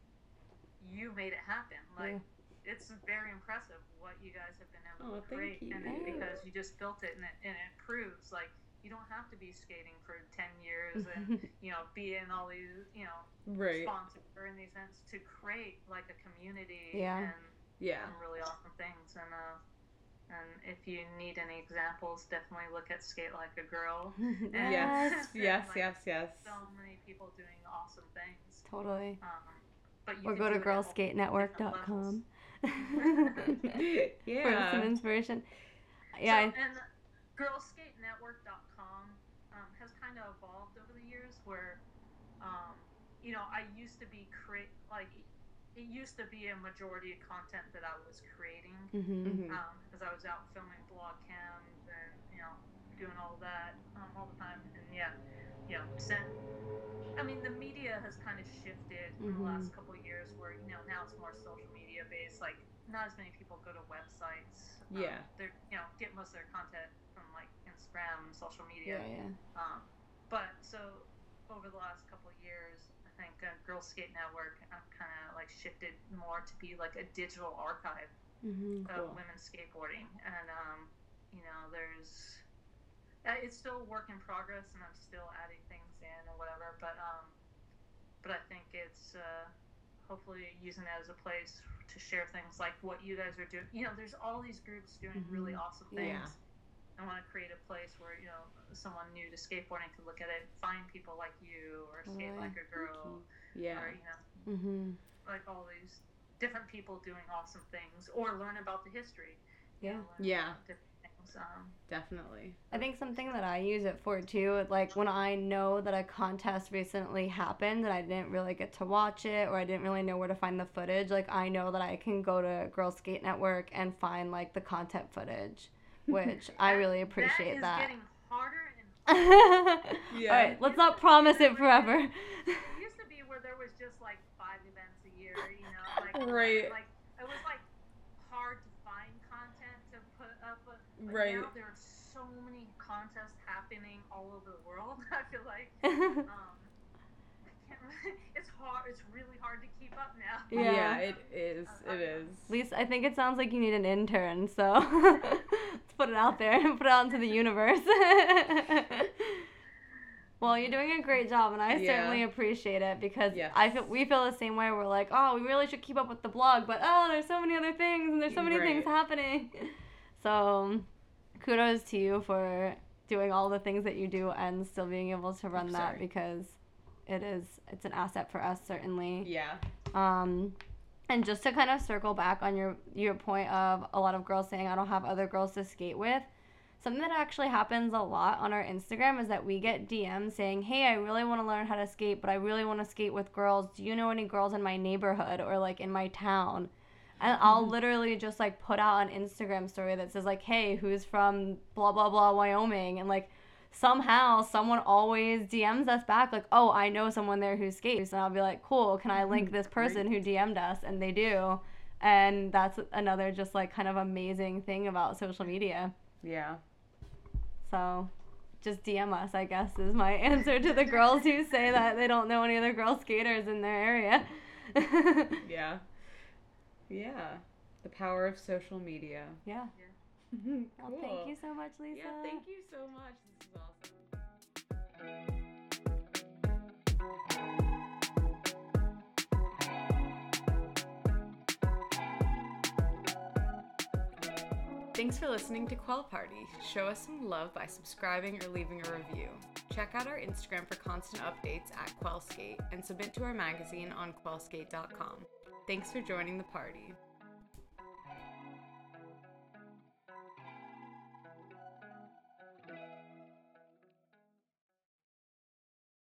you made it happen. Like it's very impressive what you guys have been able Oh, to thank create, you. and it, because you just built it, and it, and it proves like you don't have to be skating for ten years and [laughs] you know be in all these you know Right. sponsors or in these events to create like a community Yeah. and Yeah. some really awesome things and uh and if you need any examples definitely look at skate like a girl [laughs] Yes. [laughs] Yes. Like, Yes. Yes. so many people doing awesome things Totally. um but you Or go to do it at girlskatenetwork.com yeah. for some inspiration. Yeah. So, and has kind of evolved over the years where, um, you know, I used to be create like it used to be a majority of content that I was creating I, hmm Mhm. um, as I was out filming blog cams and you know doing all that um, all the time and yeah, you know, sent. I mean, the media has kind of shifted in the Mhm. last couple of years, where you know now it's more social media based. Like, not as many people go to websites. Um, Yeah. They're you know get most of their content from like Instagram, social media. Yeah. Yeah. But so over the last couple of years, I think uh, Girl Skate Network uh, kind of like shifted more to be like a digital archive hmm of Cool. women's skateboarding, and um, you know, there's uh, it's still a work in progress, and I'm still adding things in or whatever. But um, but I think it's uh, hopefully using that as a place to share things like what you guys are doing. You know, there's all these groups doing really Mhm. awesome Yeah. Things. I want to create a place where you know someone new to skateboarding can look at it, find people like you, or skate Totally. like a girl, Yeah. or you know, hmm like all these different people doing awesome things, or learn about the history. Yeah. know, learn Yeah. about different things. Um, Definitely. I think something that I use it for too, like when I know that a contest recently happened and I didn't really get to watch it or I didn't really know where to find the footage, like I know that I can go to Girl Skate Network and find like the content footage, which I really appreciate That that. is getting harder and [laughs] All Yeah. right, let's not promise it forever. It used to be where there was just like five events a year, you know, like [laughs] Right. Like it was like hard to find content to put up. A, But Right. now there are so many contests happening all over the world. [laughs] I feel like um, I can't really, it's hard. It's really hard to keep up now. Yeah. Yeah, it is. Uh-huh. It is. Lisa, I think it sounds like you need an intern, so [laughs] let's put it out there and [laughs] put it out into the universe. [laughs] well, you're doing a great job, and I Yeah. certainly appreciate it because Yes. I feel we feel the same way. We're like, oh, we really should keep up with the blog, but oh, there's so many other things, and there's so many things happening. So, kudos to you for doing all the things that you do and still being able to run that sorry. because it is it's an asset for us certainly. Yeah. Um, and just to kind of circle back on your your point of a lot of girls saying I don't have other girls to skate with, something that actually happens a lot on our Instagram is that we get DMs saying, "Hey, I really want to learn how to skate, but I really want to skate with girls. Do you know any girls in my neighborhood or like in my town?" And I'll literally just like put out an Instagram story that says like, "Hey, who's from blah blah blah Wyoming?" and like somehow someone always DMs us back like, "Oh, I know someone there who skates." And I'll be like, "Cool, can I link [laughs] this person who DM'd us?" And they do. And that's another just like kind of amazing thing about social media. Yeah. So just DM us, I guess, is my [laughs] answer to the girls who say that they don't know any other girl skaters in their area. [laughs] Yeah. Yeah. The power of social media. yeah. Cool. Well, thank you so much, Lisa. Yeah, thank you so much. This is awesome. Thanks for listening to Quell Party. Show us some love by subscribing or leaving a review. Check out our Instagram for constant updates at Quellskate and submit to our magazine on quellskate.com. Thanks for joining the party.